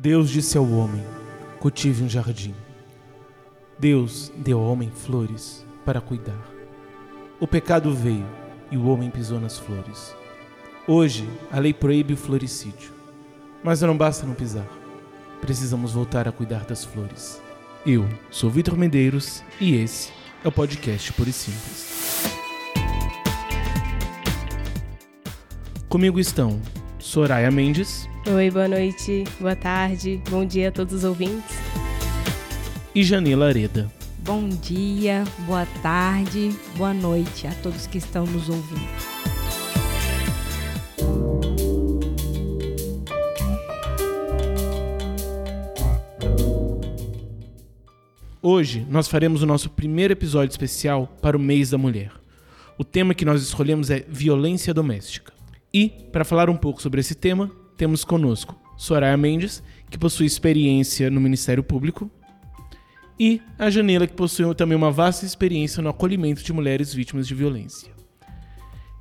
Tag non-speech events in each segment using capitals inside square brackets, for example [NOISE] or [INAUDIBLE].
Deus disse ao homem: cultive um jardim. Deus deu ao homem flores para cuidar. O pecado veio e o homem pisou nas flores. Hoje, a lei proíbe o floricídio. Mas não basta não pisar. Precisamos voltar a cuidar das flores. Eu sou Vitor Medeiros e esse é o podcast Puro e Simples. Comigo estão Soraya Mendes. Oi, boa noite, boa tarde, bom dia a todos os ouvintes. E Janila Areda. Bom dia, boa tarde, boa noite a todos que estão nos ouvindo. Hoje nós faremos o nosso primeiro episódio especial para o mês da mulher. O tema que nós escolhemos é violência doméstica. E, para falar um pouco sobre esse tema, temos conosco Soraya Mendes, que possui experiência no Ministério Público, e a Janela, que possui também uma vasta experiência no acolhimento de mulheres vítimas de violência.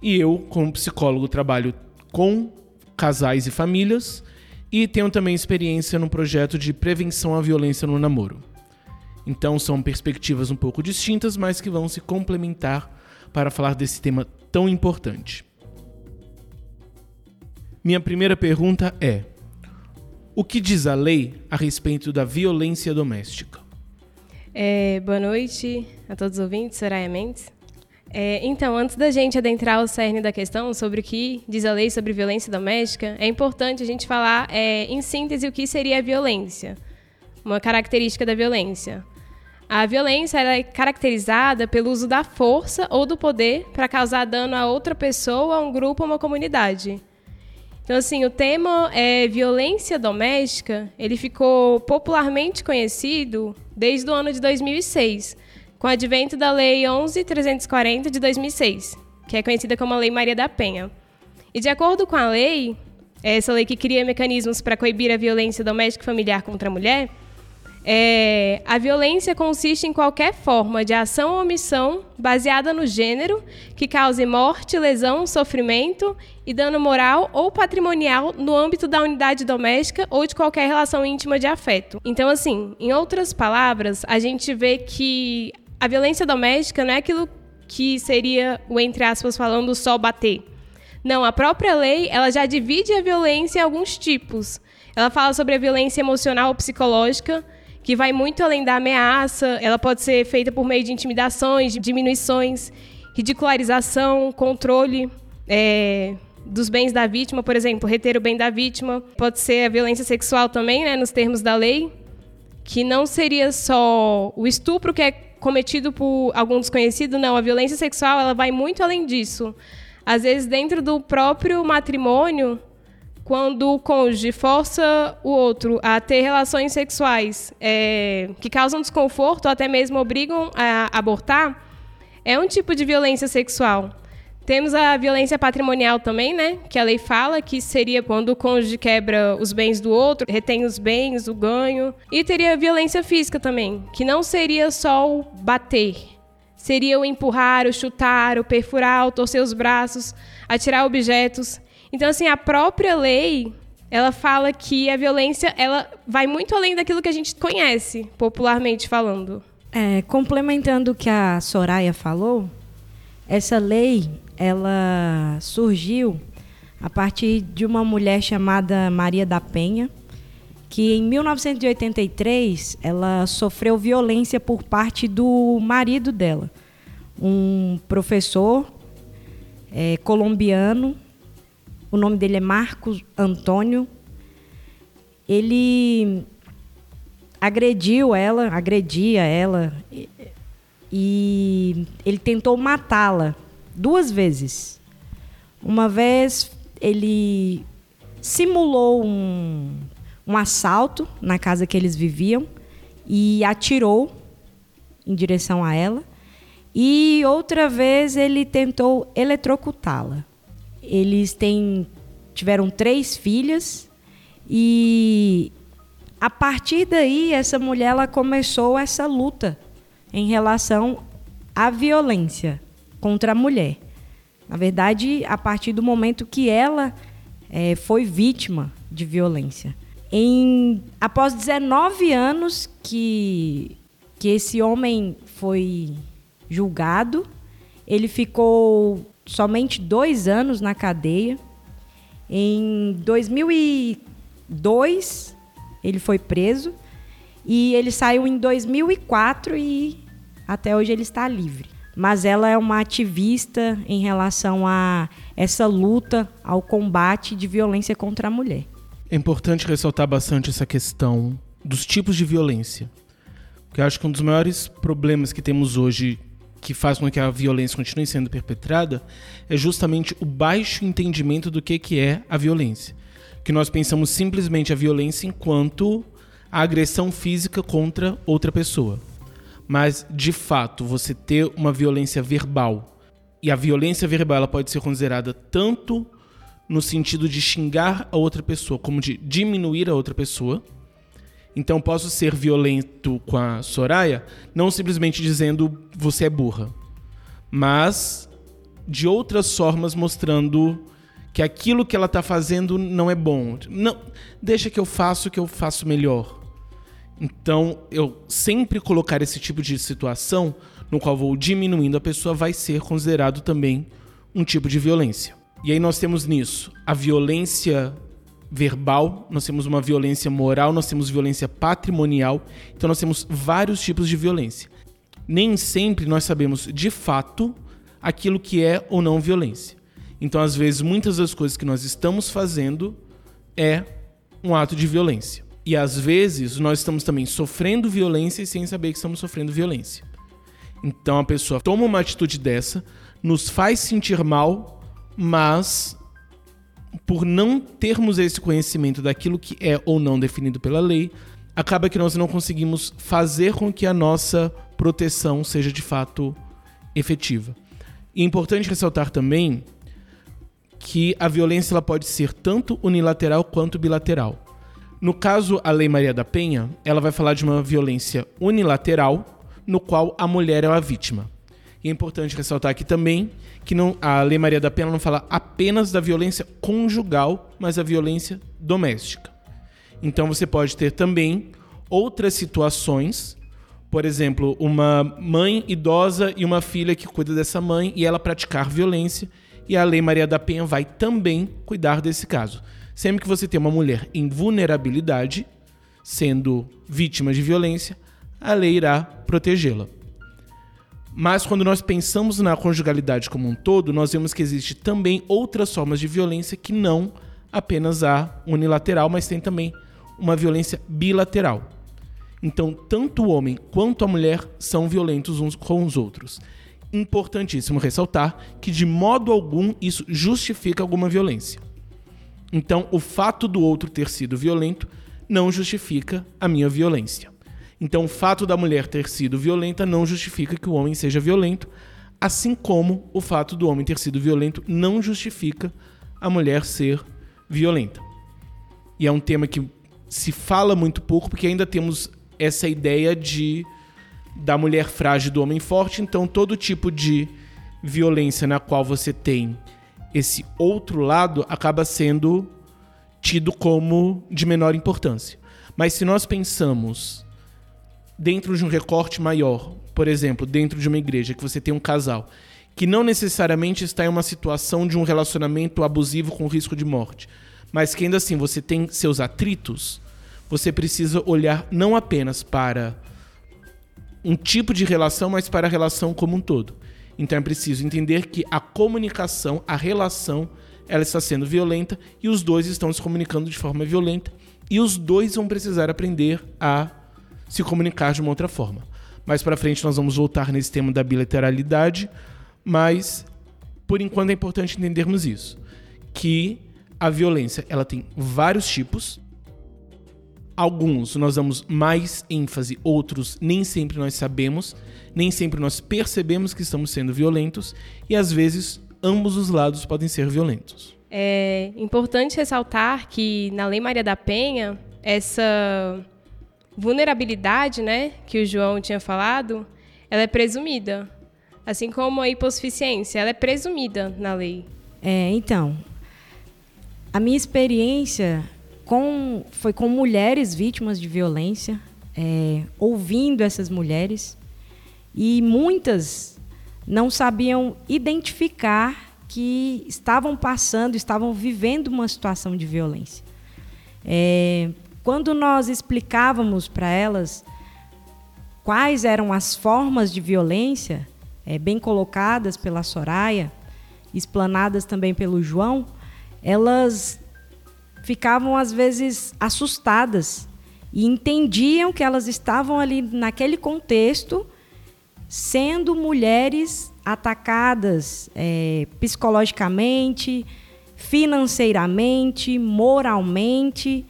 E eu, como psicólogo, trabalho com casais e famílias e tenho também experiência no projeto de prevenção à violência no namoro. Então são perspectivas um pouco distintas, mas que vão se complementar para falar desse tema tão importante. Minha primeira pergunta é: o que diz a lei a respeito da violência doméstica? É, boa noite a todos os ouvintes, Soraya Mendes. É, então, antes da gente adentrar o cerne da questão sobre o que diz a lei sobre violência doméstica, é importante a gente falar, é, em síntese, o que seria a violência, uma característica da violência. A violência é caracterizada pelo uso da força ou do poder para causar dano a outra pessoa, a um grupo ou uma comunidade. Então, assim, o tema é violência doméstica, ele ficou popularmente conhecido desde o ano de 2006, com o advento da Lei 11.340 de 2006, que é conhecida como a Lei Maria da Penha. E de acordo com a lei, essa lei que cria mecanismos para coibir a violência doméstica e familiar contra a mulher, é, a violência consiste em qualquer forma de ação ou omissão baseada no gênero que cause morte, lesão, sofrimento e dano moral ou patrimonial no âmbito da unidade doméstica ou de qualquer relação íntima de afeto. Então, assim, em outras palavras, a gente vê que a violência doméstica não é aquilo que seria o entre aspas falando só bater. Não, a própria lei ela já divide a violência em alguns tipos. Ela fala sobre a violência emocional ou psicológica que vai muito além da ameaça. Ela pode ser feita por meio de intimidações, diminuições, ridicularização, controle é, dos bens da vítima, por exemplo, reter o bem da vítima. Pode ser a violência sexual também, né, nos termos da lei, que não seria só o estupro que é cometido por algum desconhecido, não. A violência sexual ela vai muito além disso. Às vezes, dentro do próprio matrimônio, quando o cônjuge força o outro a ter relações sexuais é, que causam desconforto ou até mesmo obrigam a abortar, é um tipo de violência sexual. Temos a violência patrimonial também, né? Que a lei fala que seria quando o cônjuge quebra os bens do outro, retém os bens, o ganho. E teria a violência física também, que não seria só o bater. Seria o empurrar, o chutar, o perfurar, o torcer os braços, atirar objetos. Então, assim, a própria lei, ela fala que a violência, ela vai muito além daquilo que a gente conhece, popularmente falando. É, complementando o que a Soraya falou, essa lei, ela surgiu a partir de uma mulher chamada Maria da Penha, que em 1983 ela sofreu violência por parte do marido dela, um professor é, colombiano o nome dele é Marcos Antônio. Ele agrediu ela, agredia ela e ele tentou matá-la duas vezes. Uma vez ele simulou um, um assalto na casa que eles viviam e atirou em direção a ela. E outra vez ele tentou eletrocutá-la. Eles têm, tiveram três filhas e a partir daí essa mulher ela começou essa luta em relação à violência contra a mulher. Na verdade, a partir do momento que ela é, foi vítima de violência. Em, após 19 anos que, que esse homem foi julgado, ele ficou somente dois anos na cadeia. Em 2002, ele foi preso e ele saiu em 2004 e até hoje ele está livre. Mas ela é uma ativista em relação a essa luta ao combate de violência contra a mulher. É importante ressaltar bastante essa questão dos tipos de violência. Porque eu acho que um dos maiores problemas que temos hoje que faz com que a violência continue sendo perpetrada é justamente o baixo entendimento do que, que é a violência. Que nós pensamos simplesmente a violência enquanto a agressão física contra outra pessoa. Mas, de fato, você ter uma violência verbal, e a violência verbal ela pode ser considerada tanto no sentido de xingar a outra pessoa, como de diminuir a outra pessoa. Então posso ser violento com a Soraya, não simplesmente dizendo você é burra, mas de outras formas mostrando que aquilo que ela está fazendo não é bom. Não, deixa que eu faço o que eu faço melhor. Então, eu sempre colocar esse tipo de situação no qual vou diminuindo a pessoa vai ser considerado também um tipo de violência. E aí nós temos nisso a violência verbal, nós temos uma violência moral, nós temos violência patrimonial. Então nós temos vários tipos de violência. Nem sempre nós sabemos de fato aquilo que é ou não violência. Então às vezes muitas das coisas que nós estamos fazendo é um ato de violência. E às vezes nós estamos também sofrendo violência sem saber que estamos sofrendo violência. Então a pessoa toma uma atitude dessa, nos faz sentir mal mas por não termos esse conhecimento daquilo que é ou não definido pela lei, acaba que nós não conseguimos fazer com que a nossa proteção seja de fato efetiva. E é importante ressaltar também que a violência ela pode ser tanto unilateral quanto bilateral. No caso, a Lei Maria da Penha, ela vai falar de uma violência unilateral, no qual a mulher é a vítima. É importante ressaltar aqui também que não, a Lei Maria da Pena não fala apenas da violência conjugal, mas da violência doméstica. Então você pode ter também outras situações, por exemplo, uma mãe idosa e uma filha que cuida dessa mãe e ela praticar violência, e a Lei Maria da Penha vai também cuidar desse caso. Sempre que você tem uma mulher em vulnerabilidade, sendo vítima de violência, a lei irá protegê-la. Mas quando nós pensamos na conjugalidade como um todo, nós vemos que existe também outras formas de violência que não apenas a unilateral, mas tem também uma violência bilateral. Então, tanto o homem quanto a mulher são violentos uns com os outros. Importantíssimo ressaltar que, de modo algum, isso justifica alguma violência. Então, o fato do outro ter sido violento não justifica a minha violência. Então, o fato da mulher ter sido violenta não justifica que o homem seja violento, assim como o fato do homem ter sido violento não justifica a mulher ser violenta. E é um tema que se fala muito pouco, porque ainda temos essa ideia de da mulher frágil do homem forte, então todo tipo de violência na qual você tem esse outro lado acaba sendo tido como de menor importância. Mas se nós pensamos dentro de um recorte maior, por exemplo, dentro de uma igreja, que você tem um casal que não necessariamente está em uma situação de um relacionamento abusivo com risco de morte, mas que ainda assim você tem seus atritos, você precisa olhar não apenas para um tipo de relação, mas para a relação como um todo. Então é preciso entender que a comunicação, a relação, ela está sendo violenta e os dois estão se comunicando de forma violenta e os dois vão precisar aprender a se comunicar de uma outra forma. Mais para frente nós vamos voltar nesse tema da bilateralidade, mas por enquanto é importante entendermos isso, que a violência ela tem vários tipos. Alguns nós damos mais ênfase, outros nem sempre nós sabemos, nem sempre nós percebemos que estamos sendo violentos e às vezes ambos os lados podem ser violentos. É importante ressaltar que na Lei Maria da Penha essa vulnerabilidade, né, que o João tinha falado, ela é presumida. Assim como a hipossuficiência, ela é presumida na lei. É, então, a minha experiência com, foi com mulheres vítimas de violência, é, ouvindo essas mulheres, e muitas não sabiam identificar que estavam passando, estavam vivendo uma situação de violência. É, quando nós explicávamos para elas quais eram as formas de violência, é, bem colocadas pela Soraya, explanadas também pelo João, elas ficavam às vezes assustadas e entendiam que elas estavam ali naquele contexto sendo mulheres atacadas é, psicologicamente, financeiramente, moralmente,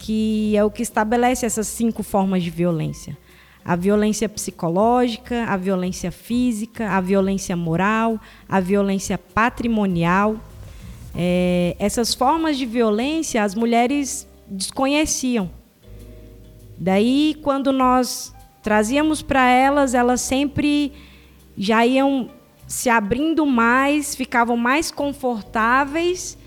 que é o que estabelece essas cinco formas de violência. A violência psicológica, a violência física, a violência moral, a violência patrimonial. É, essas formas de violência as mulheres desconheciam. Daí, quando nós trazíamos para elas, elas sempre já iam se abrindo mais, ficavam mais confortáveis,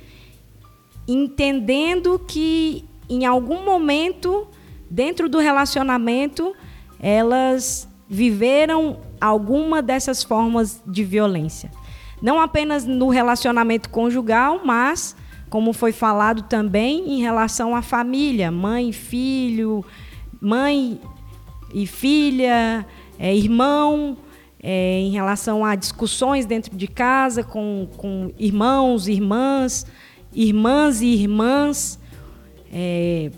entendendo que em algum momento dentro do relacionamento elas viveram alguma dessas formas de violência. Não apenas no relacionamento conjugal, mas como foi falado também em relação à família, mãe filho, mãe e filha, é, irmão, é, em relação a discussões dentro de casa com, com irmãos, irmãs, irmãs e irmãs, é,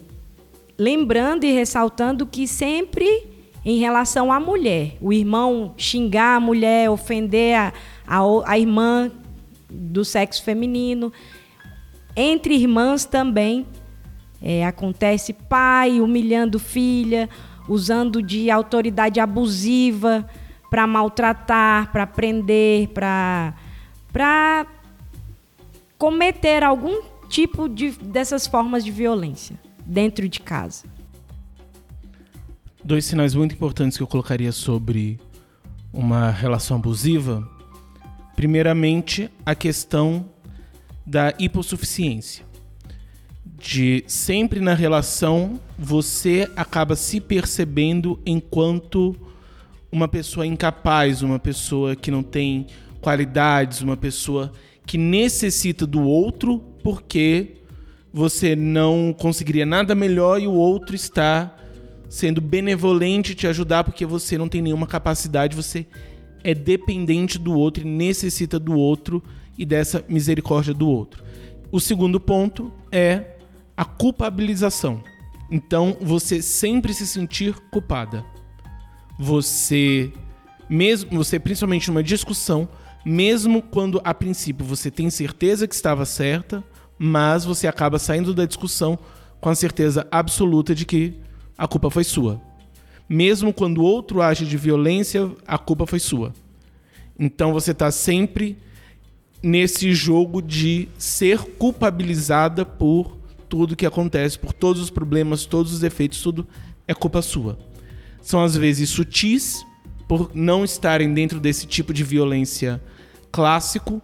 lembrando e ressaltando que sempre em relação à mulher, o irmão xingar a mulher, ofender a, a, a irmã do sexo feminino, entre irmãs também é, acontece pai humilhando filha, usando de autoridade abusiva para maltratar, para prender, para cometer algum tipo de, dessas formas de violência dentro de casa. Dois sinais muito importantes que eu colocaria sobre uma relação abusiva. Primeiramente, a questão da hipossuficiência de sempre na relação você acaba se percebendo enquanto uma pessoa incapaz, uma pessoa que não tem qualidades, uma pessoa que necessita do outro porque você não conseguiria nada melhor e o outro está sendo benevolente te ajudar porque você não tem nenhuma capacidade, você é dependente do outro e necessita do outro e dessa misericórdia do outro. O segundo ponto é a culpabilização. Então, você sempre se sentir culpada. Você mesmo você principalmente numa discussão, mesmo quando a princípio você tem certeza que estava certa, mas você acaba saindo da discussão com a certeza absoluta de que a culpa foi sua. Mesmo quando o outro age de violência, a culpa foi sua. Então você está sempre nesse jogo de ser culpabilizada por tudo que acontece, por todos os problemas, todos os efeitos, tudo é culpa sua. São às vezes sutis, por não estarem dentro desse tipo de violência clássico,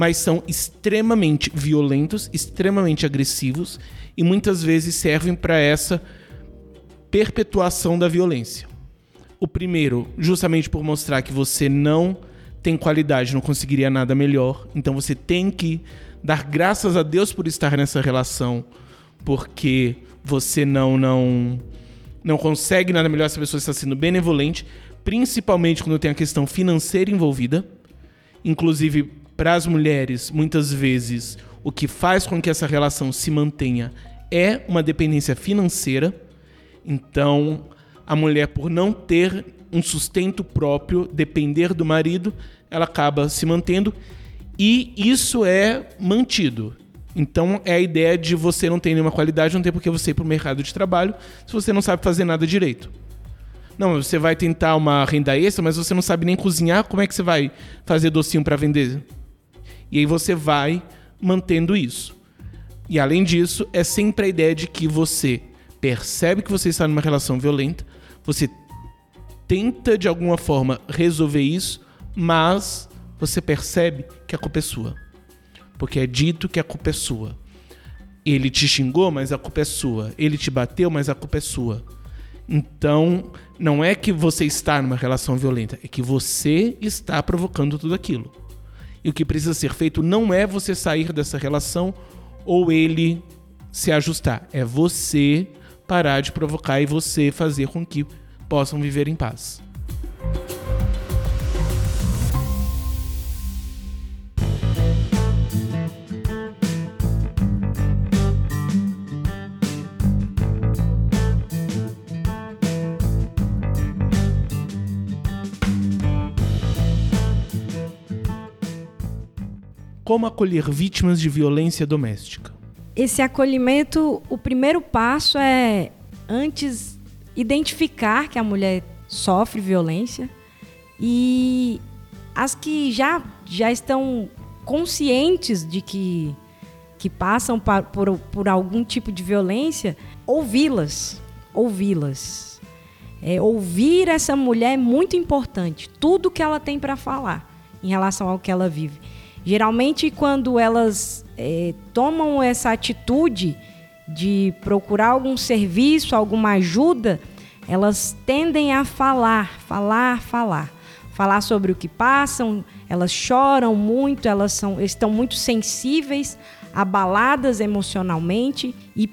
mas são extremamente violentos, extremamente agressivos e muitas vezes servem para essa perpetuação da violência. O primeiro, justamente por mostrar que você não tem qualidade, não conseguiria nada melhor, então você tem que dar graças a Deus por estar nessa relação, porque você não não não consegue nada melhor se a pessoa está sendo benevolente, principalmente quando tem a questão financeira envolvida. Inclusive, para as mulheres, muitas vezes, o que faz com que essa relação se mantenha é uma dependência financeira. Então, a mulher, por não ter um sustento próprio, depender do marido, ela acaba se mantendo e isso é mantido. Então é a ideia de você não ter nenhuma qualidade, não tem por que você ir para o mercado de trabalho se você não sabe fazer nada direito. Não, você vai tentar uma renda extra, mas você não sabe nem cozinhar, como é que você vai fazer docinho para vender? E aí você vai mantendo isso. E além disso, é sempre a ideia de que você percebe que você está numa relação violenta, você tenta de alguma forma resolver isso, mas você percebe que a culpa é sua. Porque é dito que a culpa é sua. Ele te xingou, mas a culpa é sua. Ele te bateu, mas a culpa é sua. Então, não é que você está numa relação violenta, é que você está provocando tudo aquilo. E o que precisa ser feito não é você sair dessa relação ou ele se ajustar, é você parar de provocar e você fazer com que possam viver em paz. Como acolher vítimas de violência doméstica? Esse acolhimento, o primeiro passo é antes identificar que a mulher sofre violência e as que já, já estão conscientes de que, que passam por, por algum tipo de violência, ouvi-las. Ouvi-las. É, ouvir essa mulher é muito importante. Tudo que ela tem para falar em relação ao que ela vive. Geralmente, quando elas é, tomam essa atitude de procurar algum serviço, alguma ajuda, elas tendem a falar, falar, falar. Falar sobre o que passam, elas choram muito, elas são, estão muito sensíveis, abaladas emocionalmente e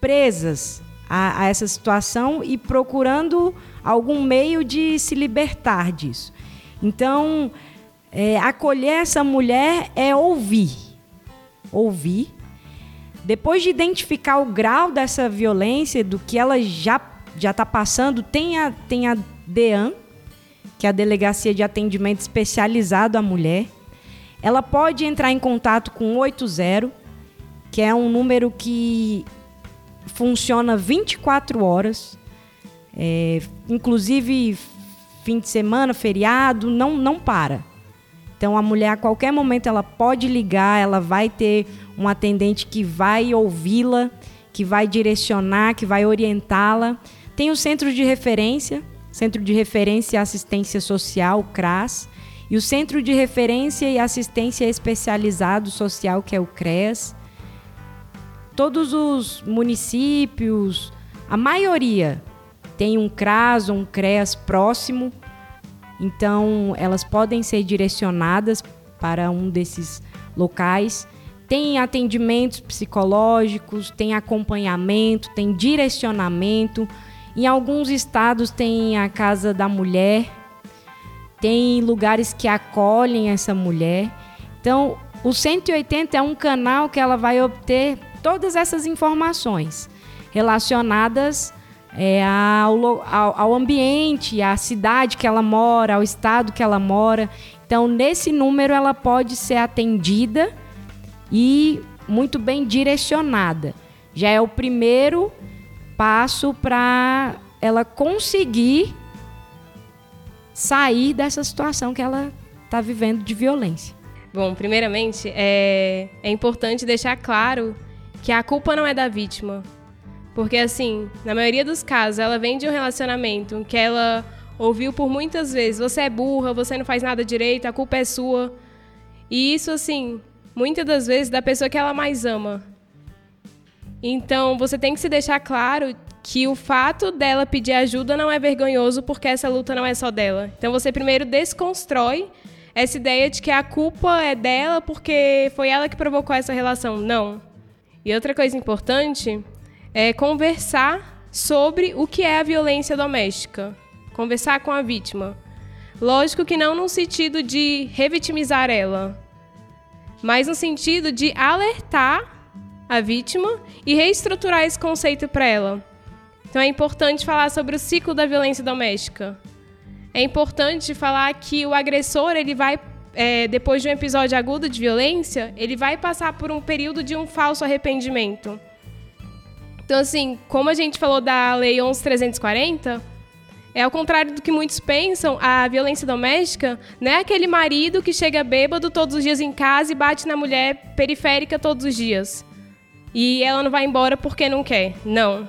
presas a, a essa situação e procurando algum meio de se libertar disso. Então, é, acolher essa mulher é ouvir. Ouvir. Depois de identificar o grau dessa violência, do que ela já já está passando, tem a, tem a DEAN, que é a Delegacia de Atendimento Especializado à Mulher. Ela pode entrar em contato com o 80, que é um número que funciona 24 horas, é, inclusive fim de semana, feriado, não, não para. Então a mulher a qualquer momento ela pode ligar, ela vai ter um atendente que vai ouvi-la, que vai direcionar, que vai orientá-la. Tem o centro de referência, Centro de Referência e Assistência Social, CRAS, e o Centro de Referência e Assistência Especializado Social, que é o CREAS. Todos os municípios, a maioria tem um CRAS ou um CREAS próximo então, elas podem ser direcionadas para um desses locais. Tem atendimentos psicológicos, tem acompanhamento, tem direcionamento. Em alguns estados tem a Casa da Mulher, tem lugares que acolhem essa mulher. Então, o 180 é um canal que ela vai obter todas essas informações relacionadas é, ao, ao, ao ambiente, à cidade que ela mora, ao estado que ela mora. Então, nesse número, ela pode ser atendida e muito bem direcionada. Já é o primeiro passo para ela conseguir sair dessa situação que ela está vivendo de violência. Bom, primeiramente, é, é importante deixar claro que a culpa não é da vítima, porque, assim, na maioria dos casos, ela vem de um relacionamento que ela ouviu por muitas vezes: você é burra, você não faz nada direito, a culpa é sua. E isso, assim, muitas das vezes da pessoa que ela mais ama. Então, você tem que se deixar claro que o fato dela pedir ajuda não é vergonhoso porque essa luta não é só dela. Então, você primeiro desconstrói essa ideia de que a culpa é dela porque foi ela que provocou essa relação. Não. E outra coisa importante é, conversar sobre o que é a violência doméstica. Conversar com a vítima. Lógico que não no sentido de revitimizar ela, mas no sentido de alertar a vítima e reestruturar esse conceito para ela. Então é importante falar sobre o ciclo da violência doméstica. É importante falar que o agressor ele vai é, depois de um episódio agudo de violência, ele vai passar por um período de um falso arrependimento. Então, assim, como a gente falou da Lei 11.340, é ao contrário do que muitos pensam, a violência doméstica não é aquele marido que chega bêbado todos os dias em casa e bate na mulher periférica todos os dias. E ela não vai embora porque não quer. Não.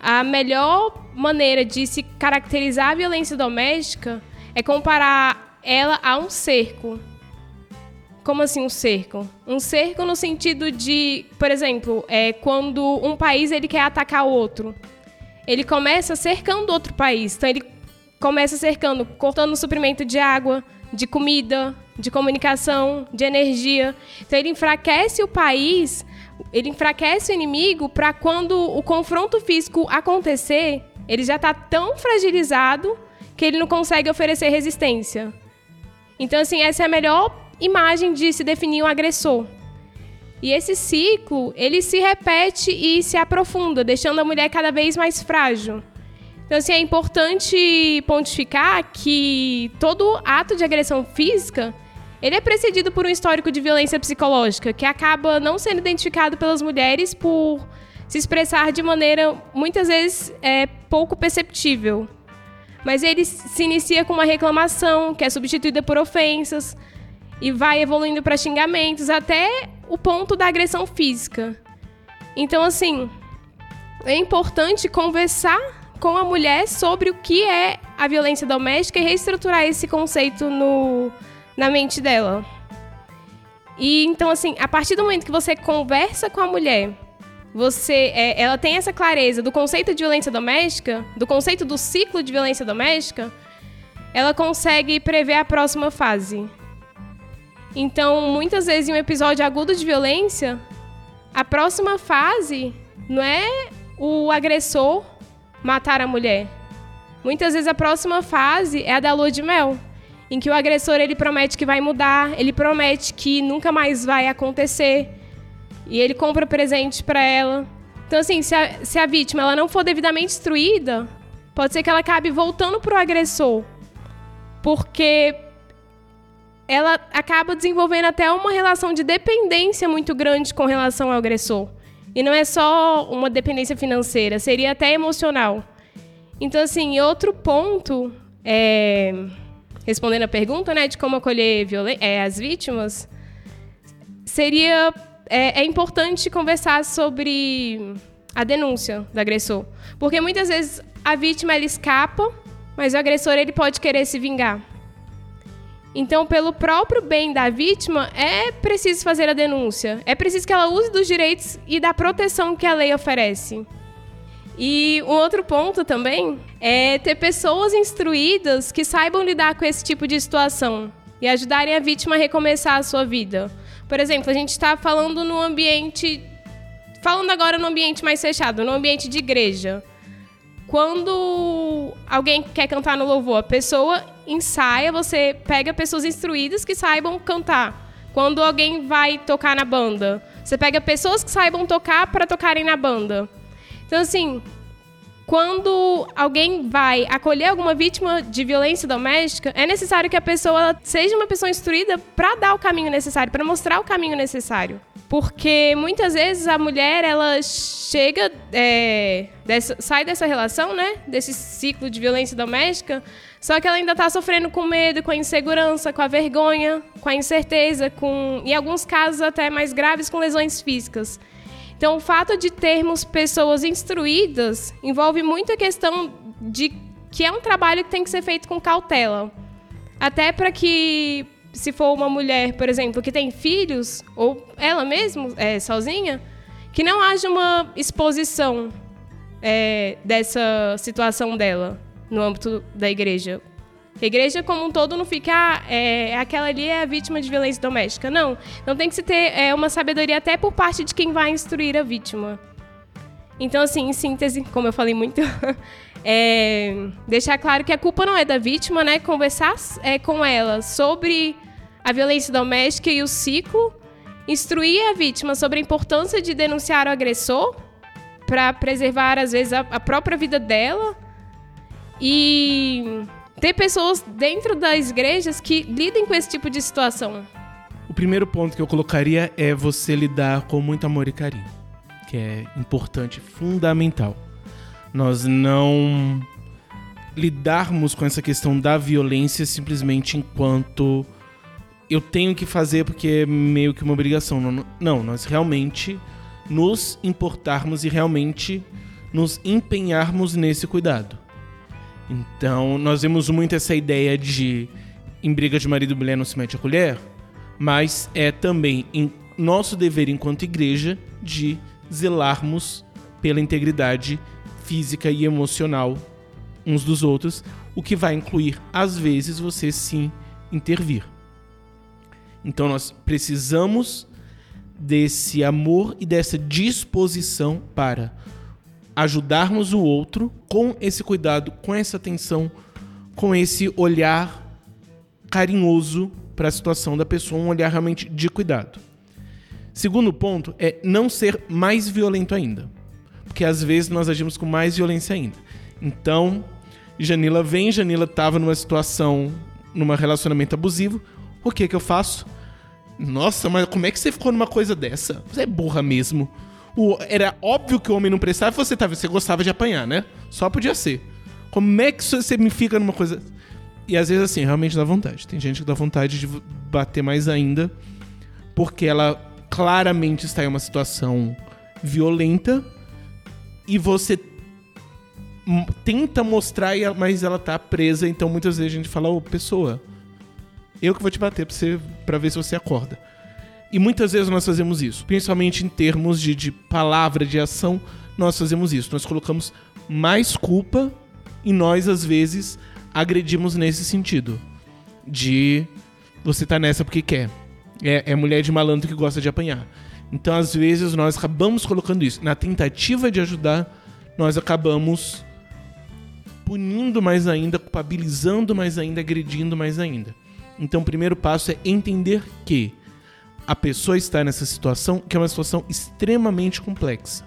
A melhor maneira de se caracterizar a violência doméstica é comparar ela a um cerco. Como assim um cerco? Um cerco no sentido de, por exemplo, é quando um país ele quer atacar o outro. Ele começa cercando outro país. Então ele começa cercando, cortando o suprimento de água, de comida, de comunicação, de energia. Então ele enfraquece o país, ele enfraquece o inimigo para quando o confronto físico acontecer, ele já está tão fragilizado que ele não consegue oferecer resistência. Então assim, essa é a melhor imagem de se definir um agressor. E esse ciclo, ele se repete e se aprofunda, deixando a mulher cada vez mais frágil. Então, assim, é importante pontificar que todo ato de agressão física, ele é precedido por um histórico de violência psicológica, que acaba não sendo identificado pelas mulheres por se expressar de maneira, muitas vezes, é, pouco perceptível. Mas ele se inicia com uma reclamação, que é substituída por ofensas, e vai evoluindo para xingamentos, até o ponto da agressão física. Então, assim, é importante conversar com a mulher sobre o que é a violência doméstica e reestruturar esse conceito no, na mente dela. E então, assim, a partir do momento que você conversa com a mulher, você, é, ela tem essa clareza do conceito de violência doméstica, do conceito do ciclo de violência doméstica, ela consegue prever a próxima fase. Então, muitas vezes em um episódio agudo de violência, a próxima fase não é o agressor matar a mulher. Muitas vezes a próxima fase é a da lua de mel, em que o agressor ele promete que vai mudar, ele promete que nunca mais vai acontecer, e ele compra presente para ela. Então assim, se a, se a vítima ela não for devidamente instruída, pode ser que ela acabe voltando pro agressor, porque ela acaba desenvolvendo até uma relação de dependência muito grande com relação ao agressor. E não é só uma dependência financeira, seria até emocional. Então, assim, outro ponto, é, respondendo a pergunta né, de como acolher é, as vítimas, seria é, é importante conversar sobre a denúncia do agressor. Porque muitas vezes a vítima ela escapa, mas o agressor ele pode querer se vingar. Então, pelo próprio bem da vítima, é preciso fazer a denúncia. É preciso que ela use dos direitos e da proteção que a lei oferece. E um outro ponto também é ter pessoas instruídas que saibam lidar com esse tipo de situação e ajudarem a vítima a recomeçar a sua vida. Por exemplo, a gente está falando no ambiente. Falando agora no ambiente mais fechado, no ambiente de igreja. Quando alguém quer cantar no louvor, a pessoa ensaia, você pega pessoas instruídas que saibam cantar. Quando alguém vai tocar na banda, você pega pessoas que saibam tocar para tocarem na banda. Então, assim, quando alguém vai acolher alguma vítima de violência doméstica, é necessário que a pessoa seja uma pessoa instruída para dar o caminho necessário, para mostrar o caminho necessário. Porque muitas vezes a mulher ela chega, é, dessa, sai dessa relação, né? Desse ciclo de violência doméstica, só que ela ainda está sofrendo com medo, com a insegurança, com a vergonha, com a incerteza, com, em alguns casos até mais graves, com lesões físicas. Então, o fato de termos pessoas instruídas envolve muito a questão de que é um trabalho que tem que ser feito com cautela. Até para que se for uma mulher, por exemplo, que tem filhos, ou ela mesma, é, sozinha, que não haja uma exposição é, dessa situação dela no âmbito da igreja. A igreja como um todo não fica, ah, é, aquela ali é a vítima de violência doméstica. Não. Então tem que se ter é, uma sabedoria até por parte de quem vai instruir a vítima. Então, assim, em síntese, como eu falei muito, [LAUGHS] é, deixar claro que a culpa não é da vítima, né? Conversar é, com ela sobre a violência doméstica e o ciclo, instruir a vítima sobre a importância de denunciar o agressor para preservar, às vezes, a, a própria vida dela e ter pessoas dentro das igrejas que lidem com esse tipo de situação. O primeiro ponto que eu colocaria é você lidar com muito amor e carinho, que é importante, fundamental. Nós não lidarmos com essa questão da violência simplesmente enquanto eu tenho que fazer porque é meio que uma obrigação. Não, não, nós realmente nos importarmos e realmente nos empenharmos nesse cuidado. Então, nós vemos muito essa ideia de em briga de marido e mulher não se mete a colher, mas é também em nosso dever enquanto igreja de zelarmos pela integridade física e emocional uns dos outros, o que vai incluir, às vezes, você sim intervir. Então nós precisamos desse amor e dessa disposição para ajudarmos o outro com esse cuidado, com essa atenção, com esse olhar carinhoso para a situação da pessoa, um olhar realmente de cuidado. Segundo ponto é não ser mais violento ainda. Porque às vezes nós agimos com mais violência ainda. Então, Janila vem, Janila estava numa situação, num relacionamento abusivo. O que que eu faço? Nossa, mas como é que você ficou numa coisa dessa? Você é burra mesmo. O, era óbvio que o homem não prestava, você tava, você gostava de apanhar, né? Só podia ser. Como é que você me fica numa coisa. E às vezes, assim, realmente dá vontade. Tem gente que dá vontade de bater mais ainda, porque ela claramente está em uma situação violenta e você tenta mostrar, mas ela tá presa, então muitas vezes a gente fala, ô, pessoa, eu que vou te bater pra, você, pra ver se você acorda. E muitas vezes nós fazemos isso, principalmente em termos de, de palavra, de ação, nós fazemos isso. Nós colocamos mais culpa e nós, às vezes, agredimos nesse sentido. De você tá nessa porque quer. É, é mulher de malandro que gosta de apanhar. Então, às vezes, nós acabamos colocando isso. Na tentativa de ajudar, nós acabamos punindo mais ainda, culpabilizando mais ainda, agredindo mais ainda. Então, o primeiro passo é entender que a pessoa está nessa situação, que é uma situação extremamente complexa.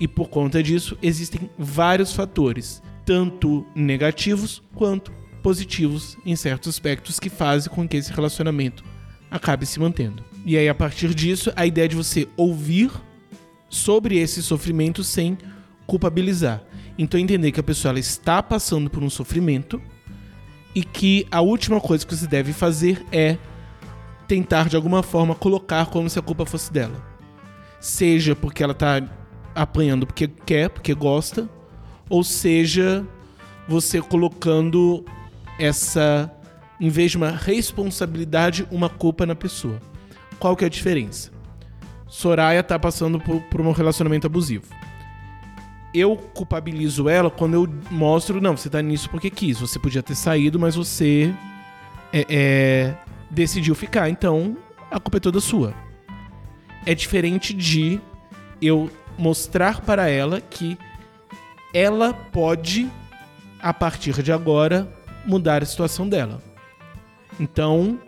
E por conta disso, existem vários fatores, tanto negativos quanto positivos em certos aspectos, que fazem com que esse relacionamento acabe se mantendo. E aí, a partir disso, a ideia de você ouvir sobre esse sofrimento sem culpabilizar. Então, entender que a pessoa ela está passando por um sofrimento e que a última coisa que você deve fazer é tentar de alguma forma colocar como se a culpa fosse dela. Seja porque ela está apanhando porque quer, porque gosta, ou seja, você colocando essa em vez de uma responsabilidade, uma culpa na pessoa. Qual que é a diferença? Soraya está passando por, por um relacionamento abusivo eu culpabilizo ela quando eu mostro, não, você tá nisso porque quis. Você podia ter saído, mas você é, é, decidiu ficar. Então, a culpa é toda sua. É diferente de eu mostrar para ela que ela pode, a partir de agora, mudar a situação dela. Então,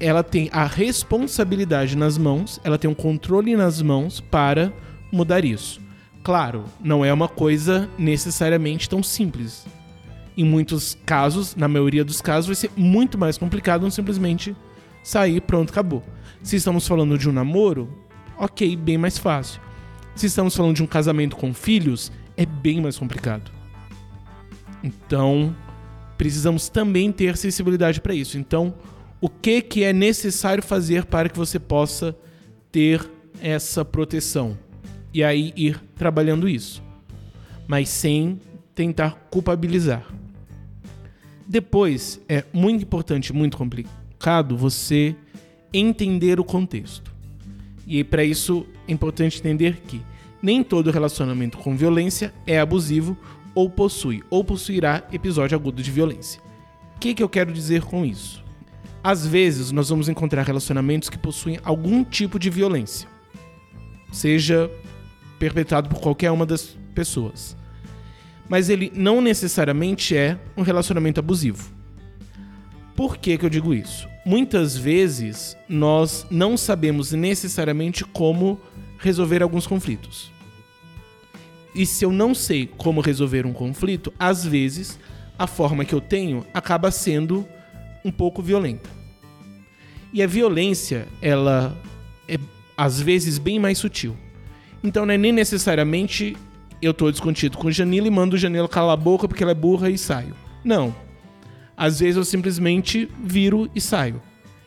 ela tem a responsabilidade nas mãos, ela tem um controle nas mãos para mudar isso. Claro, não é uma coisa necessariamente tão simples. Em muitos casos, na maioria dos casos, vai ser muito mais complicado não simplesmente sair, pronto, acabou. Se estamos falando de um namoro, ok, bem mais fácil. Se estamos falando de um casamento com filhos, é bem mais complicado. Então, precisamos também ter sensibilidade para isso. Então, o que, que é necessário fazer para que você possa ter essa proteção? e aí ir trabalhando isso, mas sem tentar culpabilizar. Depois, é muito importante, muito complicado você entender o contexto. E para isso é importante entender que nem todo relacionamento com violência é abusivo ou possui ou possuirá episódio agudo de violência. O que, que eu quero dizer com isso? Às vezes nós vamos encontrar relacionamentos que possuem algum tipo de violência, seja perpetrado por qualquer uma das pessoas. Mas ele não necessariamente é um relacionamento abusivo. Por que, que eu digo isso? Muitas vezes nós não sabemos necessariamente como resolver alguns conflitos. E se eu não sei como resolver um conflito, às vezes a forma que eu tenho acaba sendo um pouco violenta. E a violência, ela é às vezes bem mais sutil. Então não é nem necessariamente eu tô descontido com Janila e mando Janila calar a boca porque ela é burra e saio. Não. Às vezes eu simplesmente viro e saio.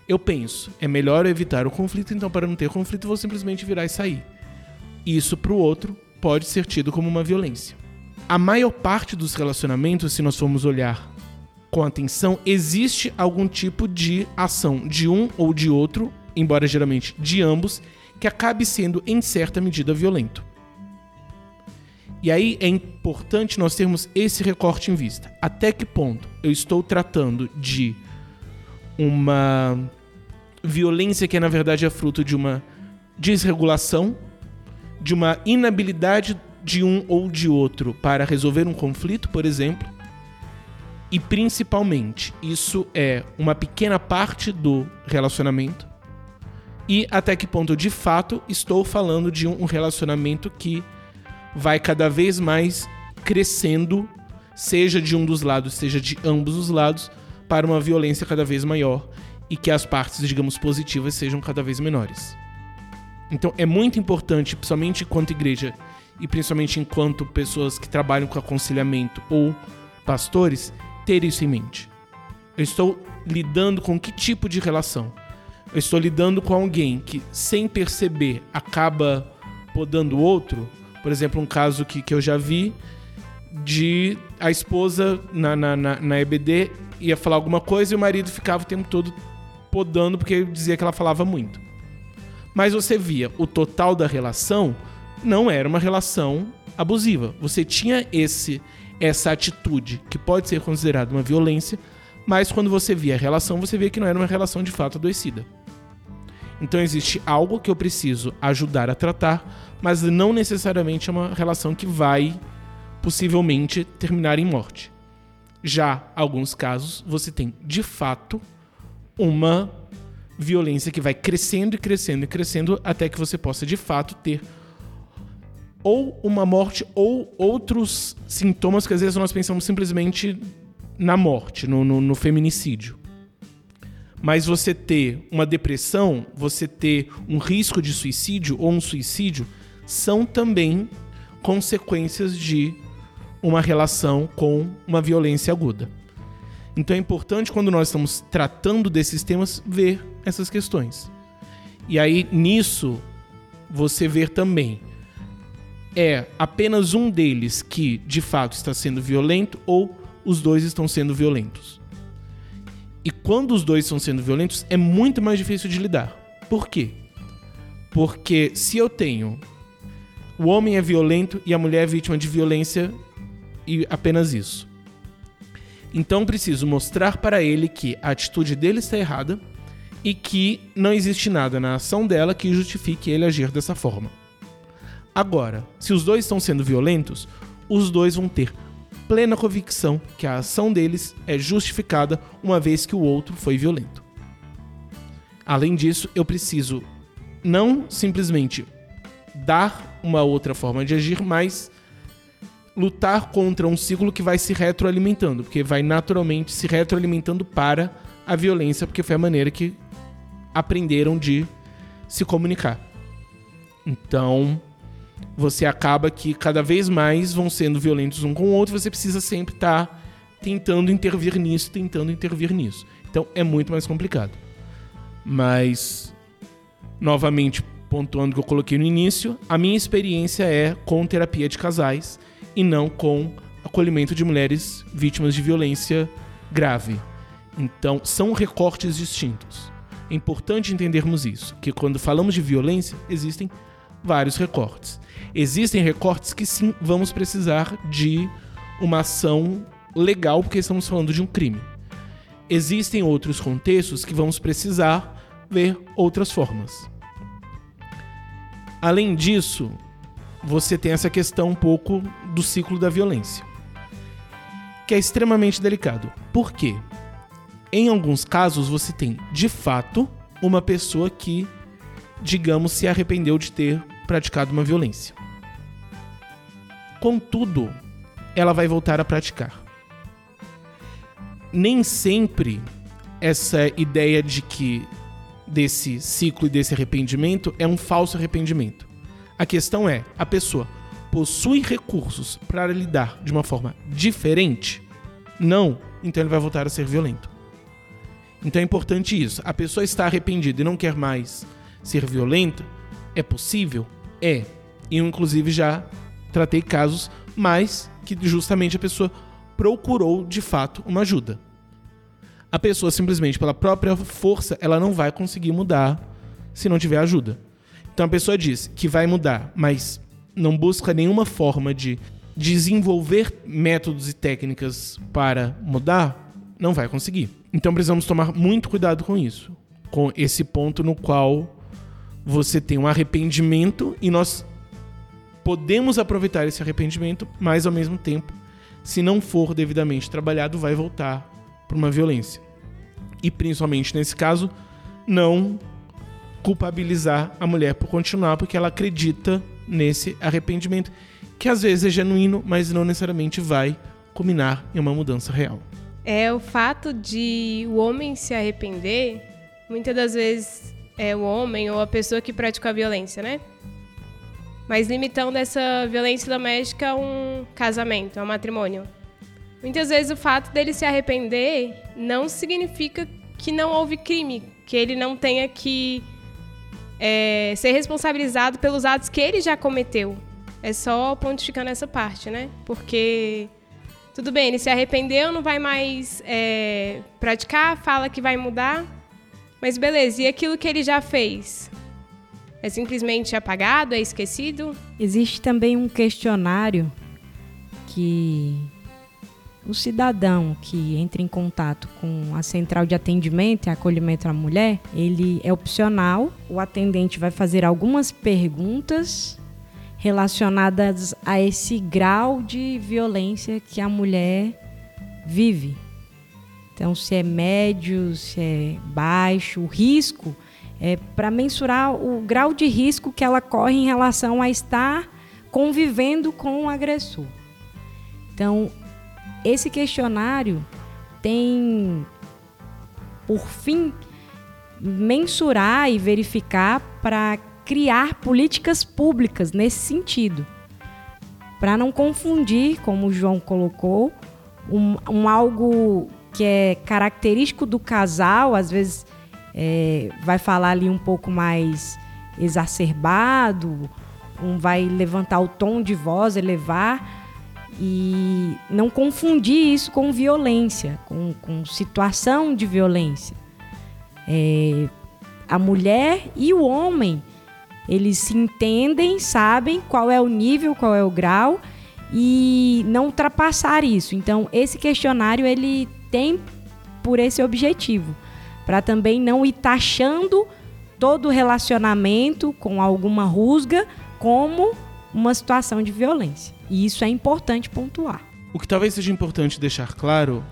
Eu penso, é melhor evitar o conflito, então para não ter conflito vou simplesmente virar e sair. Isso para o outro pode ser tido como uma violência. A maior parte dos relacionamentos, se nós formos olhar com atenção, existe algum tipo de ação de um ou de outro, embora geralmente de ambos, que acabe sendo em certa medida violento. E aí é importante nós termos esse recorte em vista. Até que ponto eu estou tratando de uma violência que na verdade é fruto de uma desregulação, de uma inabilidade de um ou de outro para resolver um conflito, por exemplo, e principalmente isso é uma pequena parte do relacionamento, e até que ponto de fato estou falando de um relacionamento que vai cada vez mais crescendo, seja de um dos lados, seja de ambos os lados, para uma violência cada vez maior e que as partes, digamos, positivas sejam cada vez menores. Então é muito importante, principalmente enquanto igreja e principalmente enquanto pessoas que trabalham com aconselhamento ou pastores, ter isso em mente. Eu estou lidando com que tipo de relação? Eu estou lidando com alguém que, sem perceber, acaba podando o outro. Por exemplo, um caso que, que eu já vi de a esposa na, na, na, na EBD ia falar alguma coisa e o marido ficava o tempo todo podando porque dizia que ela falava muito. Mas você via o total da relação não era uma relação abusiva. Você tinha esse essa atitude que pode ser considerada uma violência, mas quando você via a relação, você via que não era uma relação de fato adoecida. Então existe algo que eu preciso ajudar a tratar, mas não necessariamente é uma relação que vai possivelmente terminar em morte. Já alguns casos você tem de fato uma violência que vai crescendo e crescendo e crescendo até que você possa de fato ter ou uma morte ou outros sintomas que às vezes nós pensamos simplesmente na morte, no, no, no feminicídio. Mas você ter uma depressão, você ter um risco de suicídio ou um suicídio, são também consequências de uma relação com uma violência aguda. Então é importante quando nós estamos tratando desses temas ver essas questões. E aí nisso você ver também é apenas um deles que de fato está sendo violento ou os dois estão sendo violentos. E quando os dois estão sendo violentos é muito mais difícil de lidar. Por quê? Porque se eu tenho o homem é violento e a mulher é vítima de violência e apenas isso. Então preciso mostrar para ele que a atitude dele está errada e que não existe nada na ação dela que justifique ele agir dessa forma. Agora, se os dois estão sendo violentos, os dois vão ter plena convicção que a ação deles é justificada uma vez que o outro foi violento. Além disso, eu preciso não simplesmente dar uma outra forma de agir, mas lutar contra um ciclo que vai se retroalimentando, porque vai naturalmente se retroalimentando para a violência, porque foi a maneira que aprenderam de se comunicar. Então, você acaba que cada vez mais vão sendo violentos um com o outro, você precisa sempre estar tá tentando intervir nisso, tentando intervir nisso. Então é muito mais complicado. Mas, novamente, pontuando o que eu coloquei no início, a minha experiência é com terapia de casais e não com acolhimento de mulheres vítimas de violência grave. Então, são recortes distintos. É importante entendermos isso, que quando falamos de violência, existem vários recortes. Existem recortes que sim vamos precisar de uma ação legal, porque estamos falando de um crime. Existem outros contextos que vamos precisar ver outras formas. Além disso, você tem essa questão um pouco do ciclo da violência, que é extremamente delicado. Por quê? Em alguns casos, você tem de fato uma pessoa que, digamos, se arrependeu de ter praticado uma violência. Contudo, ela vai voltar a praticar. Nem sempre essa ideia de que desse ciclo e desse arrependimento é um falso arrependimento. A questão é, a pessoa possui recursos para lidar de uma forma diferente? Não, então ele vai voltar a ser violento. Então é importante isso. A pessoa está arrependida e não quer mais ser violenta? É possível? É. Eu, inclusive, já tratei casos, mas que justamente a pessoa procurou de fato uma ajuda. A pessoa simplesmente pela própria força, ela não vai conseguir mudar se não tiver ajuda. Então a pessoa diz que vai mudar, mas não busca nenhuma forma de desenvolver métodos e técnicas para mudar, não vai conseguir. Então precisamos tomar muito cuidado com isso, com esse ponto no qual você tem um arrependimento e nós podemos aproveitar esse arrependimento, mas ao mesmo tempo, se não for devidamente trabalhado, vai voltar para uma violência. E principalmente nesse caso, não culpabilizar a mulher por continuar porque ela acredita nesse arrependimento, que às vezes é genuíno, mas não necessariamente vai culminar em uma mudança real. É o fato de o homem se arrepender, muitas das vezes é o homem ou a pessoa que pratica a violência, né? Mas limitando essa violência doméstica a um casamento, a um matrimônio. Muitas vezes o fato dele se arrepender não significa que não houve crime, que ele não tenha que é, ser responsabilizado pelos atos que ele já cometeu. É só pontificando essa parte, né? Porque tudo bem, ele se arrependeu, não vai mais é, praticar, fala que vai mudar, mas beleza, e aquilo que ele já fez? É simplesmente apagado, é esquecido? Existe também um questionário que o cidadão que entra em contato com a central de atendimento e acolhimento à mulher, ele é opcional. O atendente vai fazer algumas perguntas relacionadas a esse grau de violência que a mulher vive. Então, se é médio, se é baixo, o risco é para mensurar o grau de risco que ela corre em relação a estar convivendo com o agressor. Então, esse questionário tem por fim mensurar e verificar para criar políticas públicas nesse sentido. Para não confundir, como o João colocou, um, um, algo que é característico do casal, às vezes é, vai falar ali um pouco mais exacerbado, um vai levantar o tom de voz, elevar e não confundir isso com violência, com, com situação de violência. É, a mulher e o homem, eles se entendem, sabem qual é o nível, qual é o grau e não ultrapassar isso. Então, esse questionário ele tem por esse objetivo, para também não ir taxando todo relacionamento com alguma rusga como uma situação de violência. E isso é importante pontuar. O que talvez seja importante deixar claro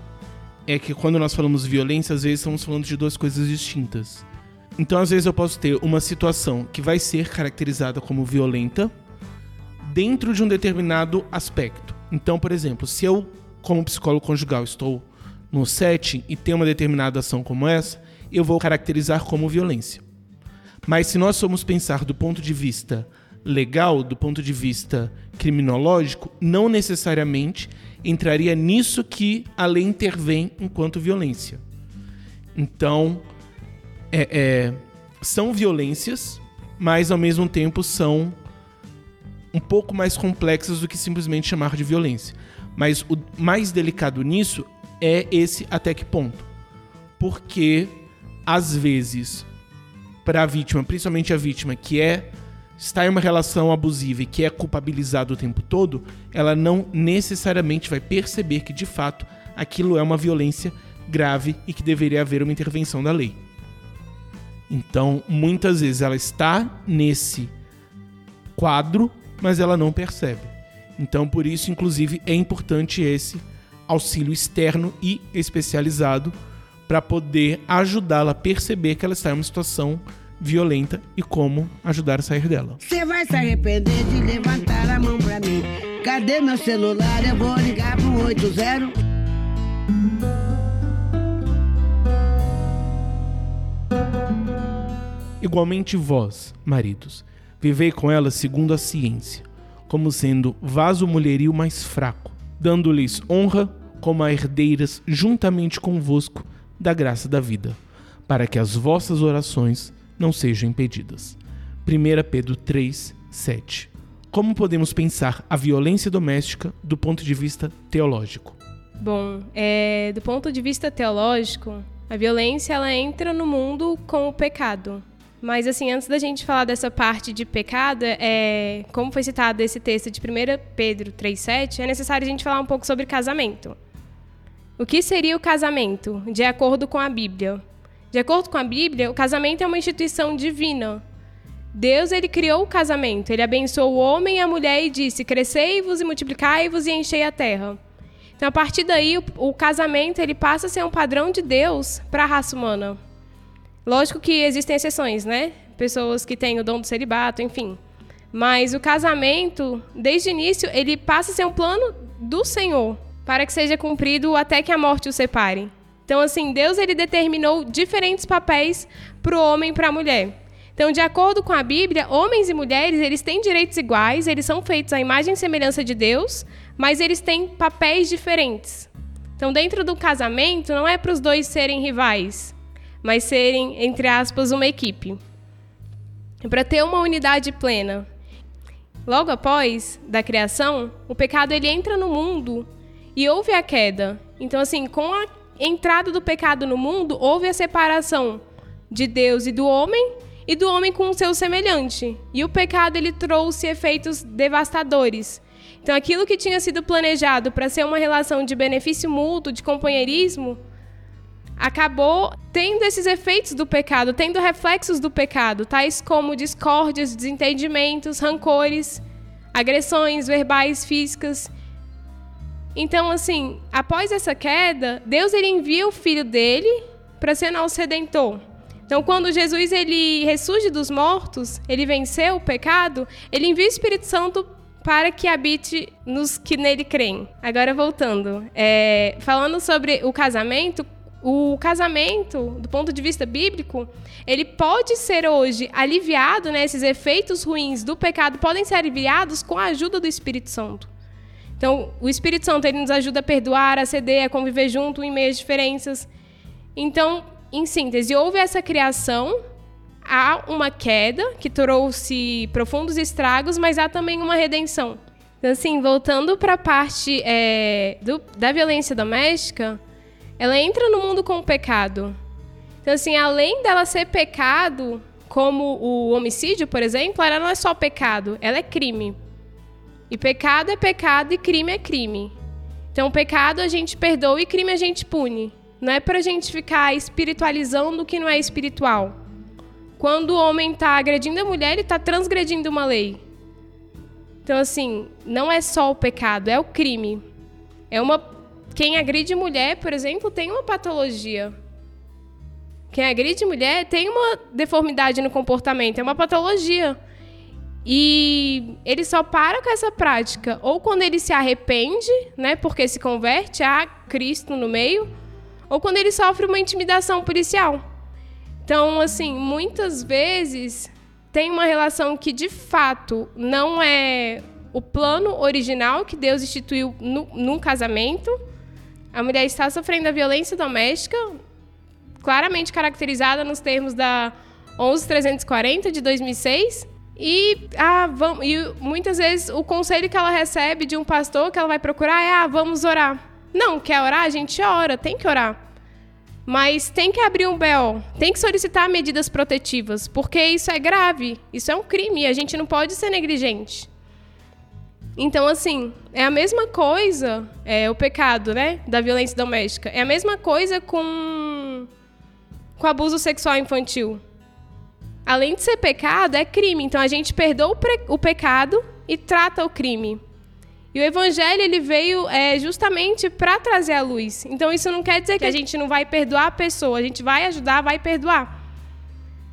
é que quando nós falamos violência, às vezes estamos falando de duas coisas distintas. Então, às vezes eu posso ter uma situação que vai ser caracterizada como violenta dentro de um determinado aspecto. Então, por exemplo, se eu, como psicólogo conjugal, estou no setting e tem uma determinada ação como essa, eu vou caracterizar como violência. Mas se nós formos pensar do ponto de vista legal, do ponto de vista criminológico, não necessariamente entraria nisso que a lei intervém enquanto violência. Então, é, é, são violências, mas ao mesmo tempo são um pouco mais complexas do que simplesmente chamar de violência. Mas o mais delicado nisso é esse até que ponto. Porque, às vezes, para a vítima, principalmente a vítima que é está em uma relação abusiva e que é culpabilizado o tempo todo, ela não necessariamente vai perceber que de fato aquilo é uma violência grave e que deveria haver uma intervenção da lei. Então, muitas vezes ela está nesse quadro, mas ela não percebe. Então, por isso, inclusive, é importante esse auxílio externo e especializado para poder ajudá-la a perceber que ela está em uma situação violenta e como ajudar a sair dela. Você vai se arrepender de levantar a mão pra mim. Cadê meu celular? Eu vou ligar pro 80. Igualmente vós, maridos, vivei com ela segundo a ciência, como sendo vaso mulherio mais fraco, dando-lhes honra como a herdeiras juntamente convosco da graça da vida, para que as vossas orações não sejam impedidas. 1 Pedro 3, 7. Como podemos pensar a violência doméstica do ponto de vista teológico? Bom, é, do ponto de vista teológico, a violência ela entra no mundo com o pecado. Mas assim, antes da gente falar dessa parte de pecado, é, como foi citado esse texto de 1 Pedro 3,7, é necessário a gente falar um pouco sobre casamento. O que seria o casamento, de acordo com a Bíblia? De acordo com a Bíblia, o casamento é uma instituição divina. Deus ele criou o casamento, ele abençoou o homem e a mulher e disse: Crescei-vos e multiplicai-vos e enchei a terra. Então, a partir daí, o, o casamento ele passa a ser um padrão de Deus para a raça humana. Lógico que existem exceções, né? Pessoas que têm o dom do celibato, enfim. Mas o casamento, desde o início, ele passa a ser um plano do Senhor para que seja cumprido até que a morte o separe. Então, assim, Deus ele determinou diferentes papéis para o homem e para a mulher. Então, de acordo com a Bíblia, homens e mulheres eles têm direitos iguais, eles são feitos à imagem e semelhança de Deus, mas eles têm papéis diferentes. Então, dentro do casamento, não é para os dois serem rivais, mas serem, entre aspas, uma equipe. É para ter uma unidade plena. Logo após da criação, o pecado ele entra no mundo e houve a queda. Então, assim, com a entrada do pecado no mundo, houve a separação de Deus e do homem e do homem com o seu semelhante. E o pecado ele trouxe efeitos devastadores. Então, aquilo que tinha sido planejado para ser uma relação de benefício mútuo, de companheirismo, acabou tendo esses efeitos do pecado, tendo reflexos do pecado, tais como discórdias, desentendimentos, rancores, agressões verbais, físicas. Então, assim, após essa queda, Deus ele envia o filho dele para ser nosso redentor. Então, quando Jesus ele ressurge dos mortos, ele venceu o pecado, ele envia o Espírito Santo para que habite nos que nele creem. Agora, voltando, é, falando sobre o casamento, o casamento, do ponto de vista bíblico, ele pode ser hoje aliviado, né, esses efeitos ruins do pecado podem ser aliviados com a ajuda do Espírito Santo. Então, o Espírito Santo ele nos ajuda a perdoar, a ceder, a conviver junto em meio às diferenças. Então, em síntese, houve essa criação, há uma queda que trouxe profundos estragos, mas há também uma redenção. Então, assim, voltando para a parte é, do, da violência doméstica, ela entra no mundo com o pecado. Então, assim, além dela ser pecado, como o homicídio, por exemplo, ela não é só pecado, ela é crime. E pecado é pecado e crime é crime. Então, pecado a gente perdoa e crime a gente pune. Não é para a gente ficar espiritualizando o que não é espiritual. Quando o homem está agredindo a mulher, ele está transgredindo uma lei. Então, assim, não é só o pecado, é o crime. É uma. Quem agride mulher, por exemplo, tem uma patologia. Quem agride mulher tem uma deformidade no comportamento, é uma patologia. E ele só para com essa prática ou quando ele se arrepende, né, porque se converte a Cristo no meio, ou quando ele sofre uma intimidação policial. Então, assim, muitas vezes tem uma relação que de fato não é o plano original que Deus instituiu no, num casamento. A mulher está sofrendo a violência doméstica, claramente caracterizada nos termos da 11340 de 2006. E, ah, vamos, e muitas vezes o conselho que ela recebe de um pastor que ela vai procurar é: ah, vamos orar. Não, quer orar? A gente ora, tem que orar. Mas tem que abrir um BO, tem que solicitar medidas protetivas, porque isso é grave, isso é um crime, a gente não pode ser negligente. Então, assim, é a mesma coisa, é, o pecado, né, da violência doméstica, é a mesma coisa com, com abuso sexual infantil. Além de ser pecado, é crime. Então, a gente perdoa o, o pecado e trata o crime. E o evangelho ele veio é, justamente para trazer a luz. Então isso não quer dizer que a gente não vai perdoar a pessoa, a gente vai ajudar, vai perdoar.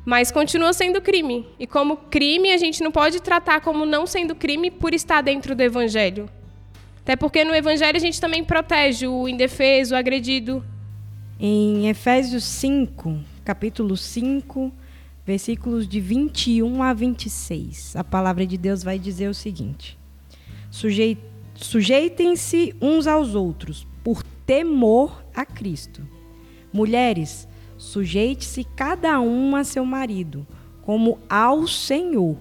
Mas continua sendo crime. E como crime, a gente não pode tratar como não sendo crime por estar dentro do evangelho. Até porque no evangelho a gente também protege o indefeso, o agredido. Em Efésios 5, capítulo 5, versículos de 21 a 26, a palavra de Deus vai dizer o seguinte: Sujeitem-se uns aos outros, por temor a Cristo. Mulheres, sujeite-se cada uma a seu marido, como ao Senhor.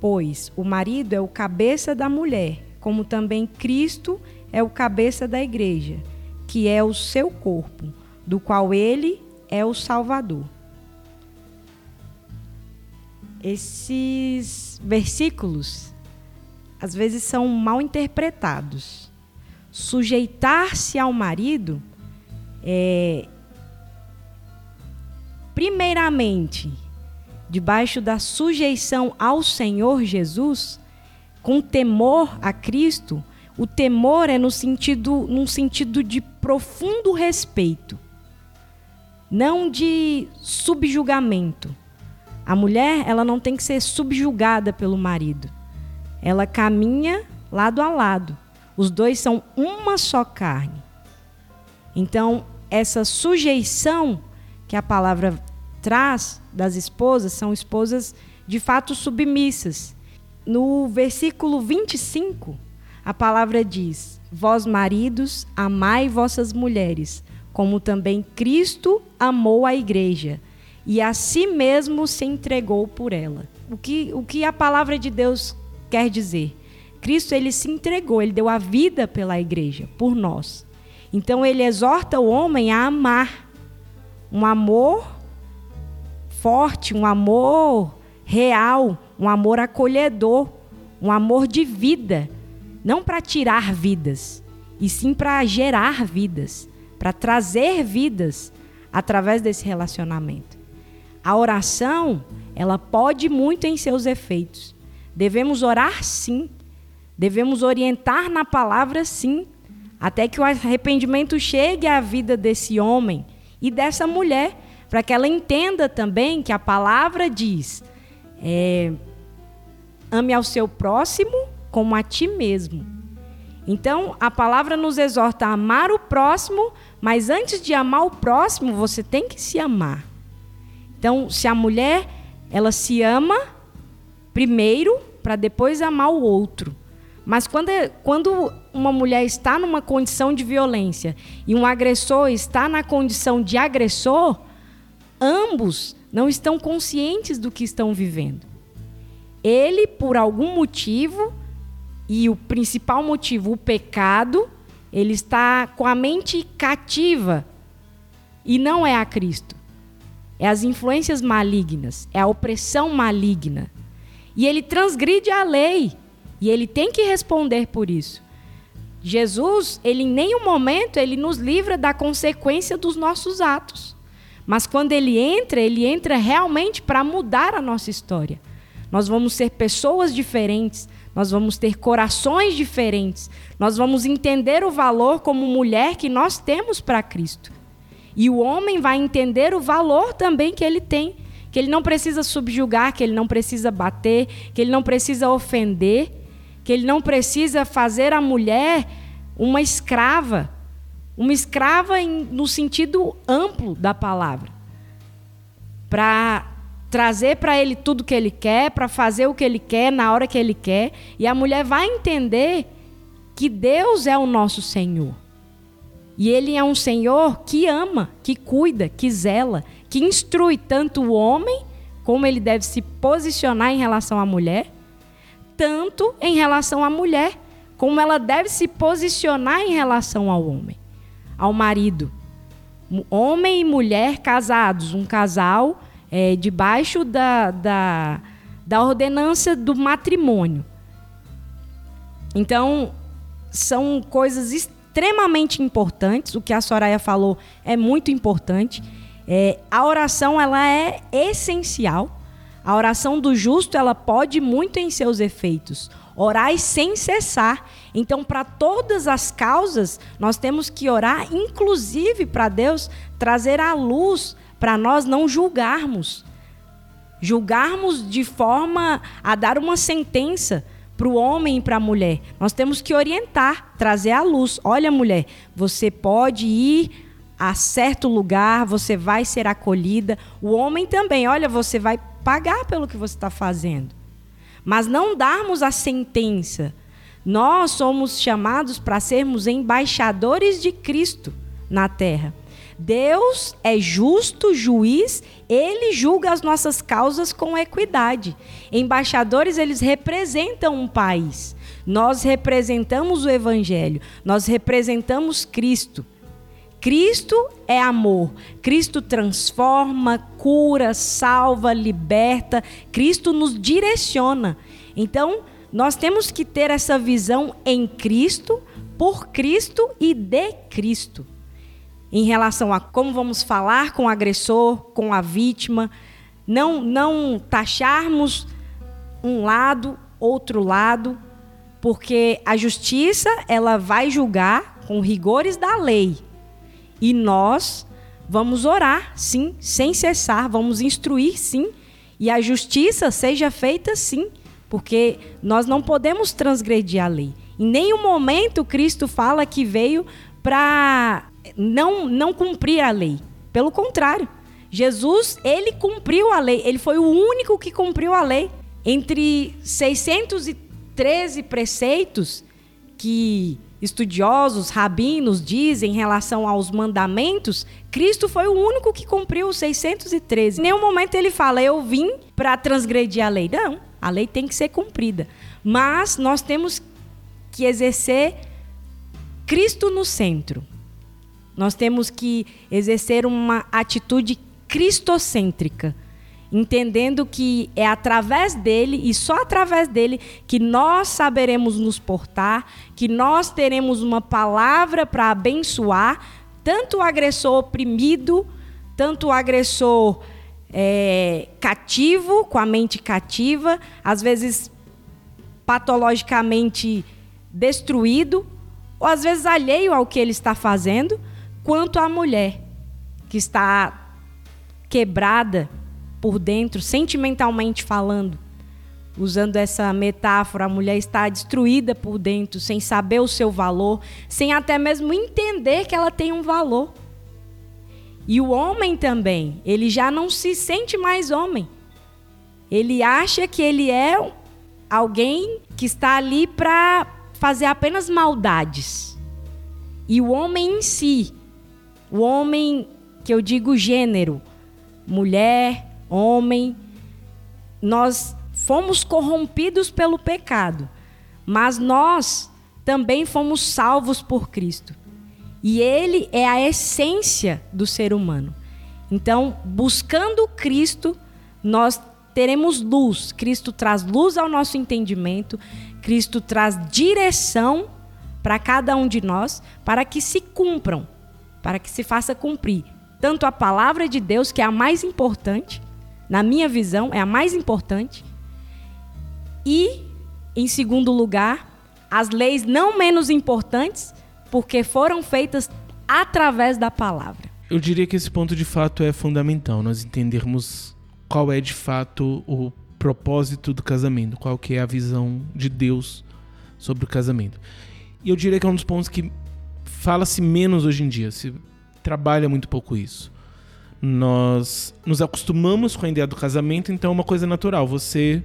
Pois o marido é o cabeça da mulher, como também Cristo é o cabeça da igreja, que é o seu corpo, do qual ele é o Salvador. Esses versículos às vezes são mal interpretados. Sujeitar-se ao marido é primeiramente debaixo da sujeição ao Senhor Jesus, com temor a Cristo, o temor é no sentido, num sentido de profundo respeito, não de subjugamento. A mulher, ela não tem que ser subjugada pelo marido. Ela caminha lado a lado. Os dois são uma só carne. Então, essa sujeição que a palavra traz das esposas são esposas de fato submissas. No versículo 25, a palavra diz: Vós maridos, amai vossas mulheres, como também Cristo amou a igreja e a si mesmo se entregou por ela. O que, o que a palavra de Deus quer dizer? Cristo ele se entregou, ele deu a vida pela igreja, por nós. Então ele exorta o homem a amar, um amor forte, um amor real, um amor acolhedor, um amor de vida, não para tirar vidas, e sim para gerar vidas, para trazer vidas através desse relacionamento. A oração, ela pode muito em seus efeitos. Devemos orar sim, devemos orientar na palavra sim, até que o arrependimento chegue à vida desse homem e dessa mulher para que ela entenda também que a palavra diz: é, ame ao seu próximo como a ti mesmo. Então, a palavra nos exorta a amar o próximo, mas antes de amar o próximo, você tem que se amar. Então, se a mulher, ela se ama primeiro para depois amar o outro. Mas quando, é, quando uma mulher está numa condição de violência e um agressor está na condição de agressor, ambos não estão conscientes do que estão vivendo. Ele, por algum motivo, e o principal motivo, o pecado, ele está com a mente cativa e não é a Cristo. É as influências malignas, é a opressão maligna. E ele transgride a lei e ele tem que responder por isso. Jesus, ele em nenhum momento ele nos livra da consequência dos nossos atos. Mas quando ele entra, ele entra realmente para mudar a nossa história. Nós vamos ser pessoas diferentes, nós vamos ter corações diferentes, nós vamos entender o valor como mulher que nós temos para Cristo. E o homem vai entender o valor também que ele tem, que ele não precisa subjugar, que ele não precisa bater, que ele não precisa ofender, que ele não precisa fazer a mulher uma escrava, uma escrava em, no sentido amplo da palavra. Para trazer para ele tudo que ele quer, para fazer o que ele quer na hora que ele quer, e a mulher vai entender que Deus é o nosso Senhor. E ele é um Senhor que ama, que cuida, que zela, que instrui tanto o homem como ele deve se posicionar em relação à mulher, tanto em relação à mulher como ela deve se posicionar em relação ao homem ao marido. Homem e mulher casados, um casal é, debaixo da, da, da ordenança do matrimônio. Então, são coisas extremamente importantes. O que a Soraya falou é muito importante. É, a oração ela é essencial. A oração do justo ela pode muito em seus efeitos. Orai sem cessar. Então, para todas as causas, nós temos que orar, inclusive para Deus trazer a luz para nós não julgarmos. Julgarmos de forma a dar uma sentença para o homem e para a mulher. Nós temos que orientar, trazer a luz. Olha, mulher, você pode ir a certo lugar, você vai ser acolhida. O homem também, olha, você vai pagar pelo que você está fazendo mas não darmos a sentença. Nós somos chamados para sermos embaixadores de Cristo na terra. Deus é justo juiz, ele julga as nossas causas com equidade. Embaixadores, eles representam um país. Nós representamos o evangelho, nós representamos Cristo. Cristo é amor. Cristo transforma, cura, salva, liberta. Cristo nos direciona. Então, nós temos que ter essa visão em Cristo, por Cristo e de Cristo. Em relação a como vamos falar com o agressor, com a vítima, não não taxarmos um lado, outro lado, porque a justiça ela vai julgar com rigores da lei. E nós vamos orar, sim, sem cessar, vamos instruir, sim, e a justiça seja feita, sim, porque nós não podemos transgredir a lei. Em nenhum momento Cristo fala que veio para não, não cumprir a lei. Pelo contrário, Jesus, ele cumpriu a lei, ele foi o único que cumpriu a lei. Entre 613 preceitos que estudiosos, rabinos dizem em relação aos mandamentos, Cristo foi o único que cumpriu os 613. Em nenhum momento ele fala, eu vim para transgredir a lei. Não, a lei tem que ser cumprida. Mas nós temos que exercer Cristo no centro. Nós temos que exercer uma atitude cristocêntrica entendendo que é através dele e só através dele que nós saberemos nos portar, que nós teremos uma palavra para abençoar tanto o agressor oprimido, tanto o agressor é, cativo, com a mente cativa, às vezes patologicamente destruído, ou às vezes alheio ao que ele está fazendo, quanto a mulher que está quebrada por dentro, sentimentalmente falando. Usando essa metáfora, a mulher está destruída por dentro, sem saber o seu valor, sem até mesmo entender que ela tem um valor. E o homem também, ele já não se sente mais homem. Ele acha que ele é alguém que está ali para fazer apenas maldades. E o homem em si, o homem que eu digo gênero, mulher, homem, nós fomos corrompidos pelo pecado, mas nós também fomos salvos por Cristo. E ele é a essência do ser humano. Então, buscando Cristo, nós teremos luz. Cristo traz luz ao nosso entendimento, Cristo traz direção para cada um de nós, para que se cumpram, para que se faça cumprir tanto a palavra de Deus, que é a mais importante, na minha visão, é a mais importante. E, em segundo lugar, as leis não menos importantes, porque foram feitas através da palavra. Eu diria que esse ponto de fato é fundamental, nós entendermos qual é de fato o propósito do casamento, qual que é a visão de Deus sobre o casamento. E eu diria que é um dos pontos que fala-se menos hoje em dia, se trabalha muito pouco isso nós nos acostumamos com a ideia do casamento, então é uma coisa natural. Você,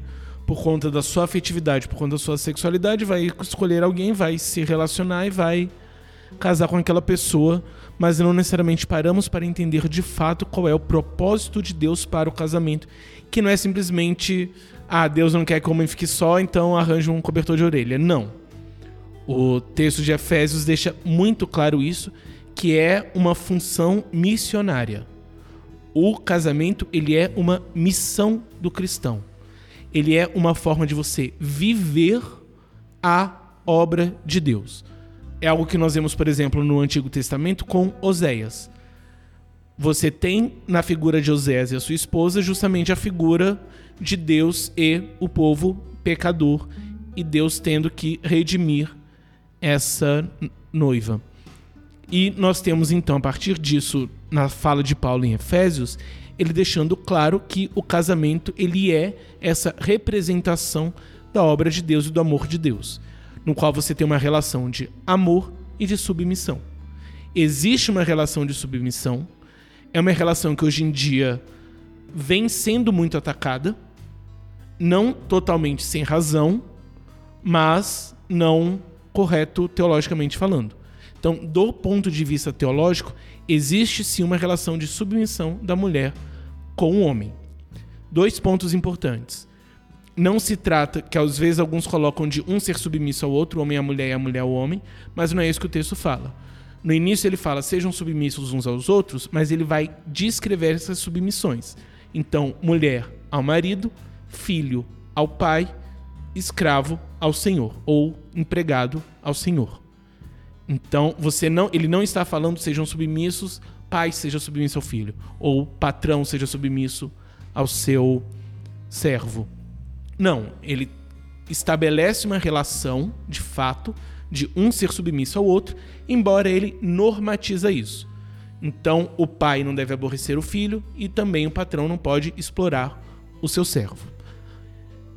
por conta da sua afetividade, por conta da sua sexualidade, vai escolher alguém, vai se relacionar e vai casar com aquela pessoa, mas não necessariamente paramos para entender de fato qual é o propósito de Deus para o casamento, que não é simplesmente, ah, Deus não quer que o homem fique só, então arranja um cobertor de orelha. Não. O texto de Efésios deixa muito claro isso, que é uma função missionária o casamento ele é uma missão do cristão. Ele é uma forma de você viver a obra de Deus. É algo que nós vemos, por exemplo, no Antigo Testamento com Oséias. Você tem na figura de Oséias e a sua esposa justamente a figura de Deus e o povo pecador e Deus tendo que redimir essa noiva. E nós temos então, a partir disso, na fala de Paulo em Efésios, ele deixando claro que o casamento ele é essa representação da obra de Deus e do amor de Deus, no qual você tem uma relação de amor e de submissão. Existe uma relação de submissão, é uma relação que hoje em dia vem sendo muito atacada, não totalmente sem razão, mas não correto teologicamente falando. Então, do ponto de vista teológico, existe sim uma relação de submissão da mulher com o homem. Dois pontos importantes. Não se trata, que às vezes alguns colocam de um ser submisso ao outro, o homem à mulher e a mulher ao homem, mas não é isso que o texto fala. No início ele fala sejam submissos uns aos outros, mas ele vai descrever essas submissões. Então, mulher ao marido, filho ao pai, escravo ao senhor ou empregado ao senhor. Então, você não, ele não está falando sejam submissos, pai seja submisso ao filho, ou patrão seja submisso ao seu servo. Não, ele estabelece uma relação, de fato, de um ser submisso ao outro, embora ele normatiza isso. Então, o pai não deve aborrecer o filho e também o patrão não pode explorar o seu servo.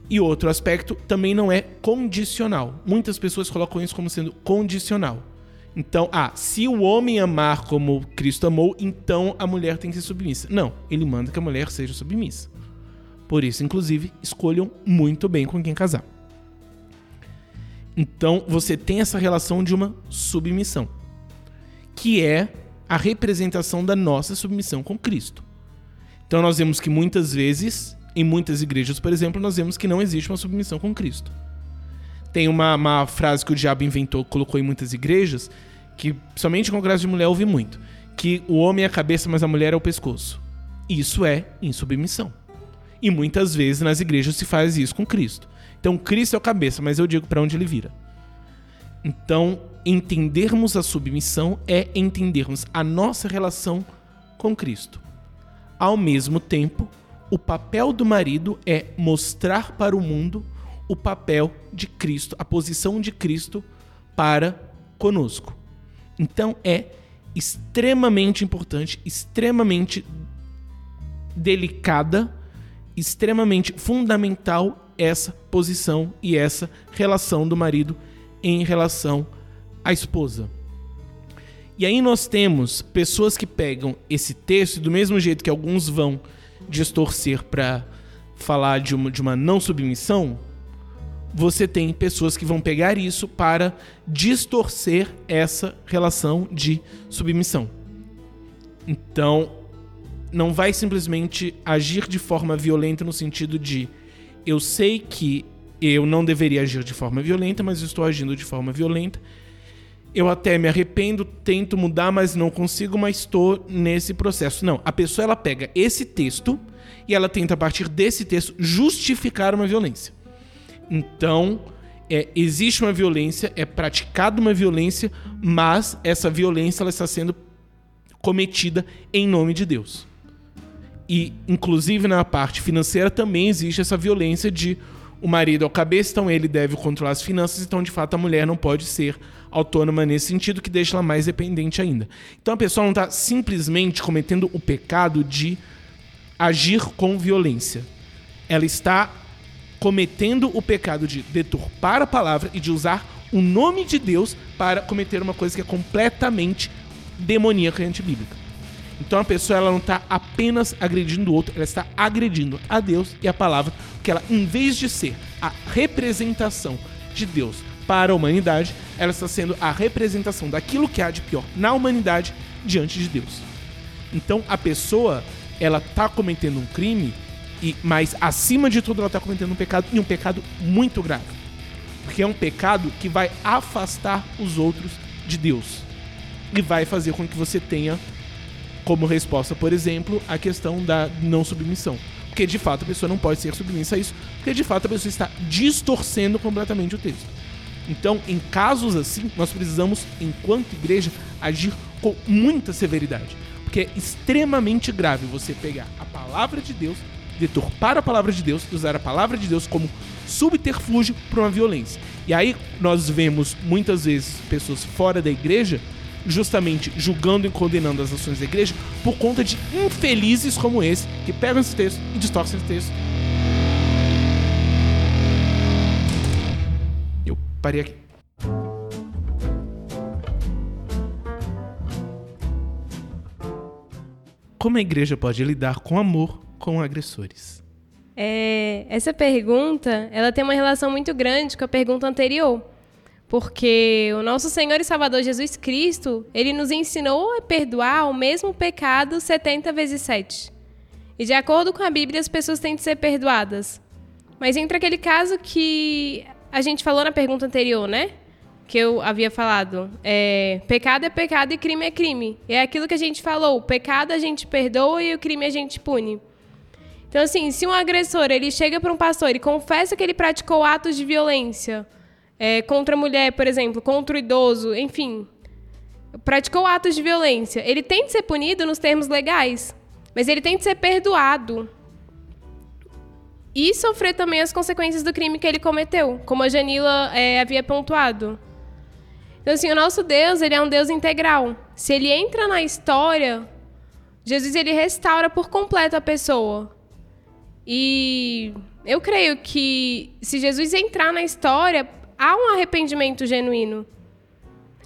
E outro aspecto também não é condicional. Muitas pessoas colocam isso como sendo condicional. Então, ah, se o homem amar como Cristo amou, então a mulher tem que ser submissa. Não, ele manda que a mulher seja submissa. Por isso, inclusive, escolham muito bem com quem casar. Então, você tem essa relação de uma submissão, que é a representação da nossa submissão com Cristo. Então, nós vemos que muitas vezes, em muitas igrejas, por exemplo, nós vemos que não existe uma submissão com Cristo. Tem uma, uma frase que o diabo inventou, colocou em muitas igrejas, que somente em congresso de mulher ouve muito, que o homem é a cabeça, mas a mulher é o pescoço. Isso é insubmissão. E muitas vezes nas igrejas se faz isso com Cristo. Então Cristo é o cabeça, mas eu digo para onde ele vira. Então, entendermos a submissão é entendermos a nossa relação com Cristo. Ao mesmo tempo, o papel do marido é mostrar para o mundo o papel de Cristo, a posição de Cristo para conosco. Então é extremamente importante, extremamente delicada, extremamente fundamental essa posição e essa relação do marido em relação à esposa. E aí nós temos pessoas que pegam esse texto do mesmo jeito que alguns vão distorcer para falar de uma, de uma não submissão, você tem pessoas que vão pegar isso para distorcer essa relação de submissão. Então, não vai simplesmente agir de forma violenta no sentido de eu sei que eu não deveria agir de forma violenta, mas estou agindo de forma violenta. Eu até me arrependo, tento mudar, mas não consigo, mas estou nesse processo. Não, a pessoa ela pega esse texto e ela tenta a partir desse texto justificar uma violência. Então, é, existe uma violência, é praticada uma violência, mas essa violência ela está sendo cometida em nome de Deus. E, inclusive, na parte financeira também existe essa violência de o marido é o cabeça, então ele deve controlar as finanças, então, de fato, a mulher não pode ser autônoma nesse sentido, que deixa ela mais dependente ainda. Então, a pessoa não está simplesmente cometendo o pecado de agir com violência. Ela está cometendo o pecado de deturpar a palavra e de usar o nome de Deus para cometer uma coisa que é completamente demoníaca e antibíblica. Então a pessoa ela não está apenas agredindo o outro, ela está agredindo a Deus e a palavra, porque ela, em vez de ser a representação de Deus para a humanidade, ela está sendo a representação daquilo que há de pior na humanidade diante de Deus. Então a pessoa ela está cometendo um crime e, mas, acima de tudo, ela está cometendo um pecado, e um pecado muito grave. Porque é um pecado que vai afastar os outros de Deus. E vai fazer com que você tenha, como resposta, por exemplo, a questão da não submissão. Porque, de fato, a pessoa não pode ser submissa a isso, porque, de fato, a pessoa está distorcendo completamente o texto. Então, em casos assim, nós precisamos, enquanto igreja, agir com muita severidade. Porque é extremamente grave você pegar a palavra de Deus deturpar a palavra de Deus e usar a palavra de Deus como subterfúgio para uma violência. E aí nós vemos muitas vezes pessoas fora da igreja justamente julgando e condenando as ações da igreja por conta de infelizes como esse que pegam esse texto e distorcem esse texto. Parei aqui. Como a igreja pode lidar com amor com agressores? É, essa pergunta, ela tem uma relação muito grande com a pergunta anterior. Porque o nosso Senhor e Salvador Jesus Cristo, ele nos ensinou a perdoar o mesmo pecado 70 vezes 7. E de acordo com a Bíblia, as pessoas têm de ser perdoadas. Mas entre aquele caso que a gente falou na pergunta anterior, né? que eu havia falado. É, pecado é pecado e crime é crime. É aquilo que a gente falou. O pecado a gente perdoa e o crime a gente pune. Então, assim, se um agressor ele chega para um pastor e confessa que ele praticou atos de violência é, contra a mulher, por exemplo, contra o idoso, enfim, praticou atos de violência, ele tem de ser punido nos termos legais, mas ele tem de ser perdoado e sofrer também as consequências do crime que ele cometeu, como a Janila é, havia pontuado. Então, assim, o nosso Deus, ele é um Deus integral. Se ele entra na história, Jesus ele restaura por completo a pessoa. E eu creio que se Jesus entrar na história, há um arrependimento genuíno.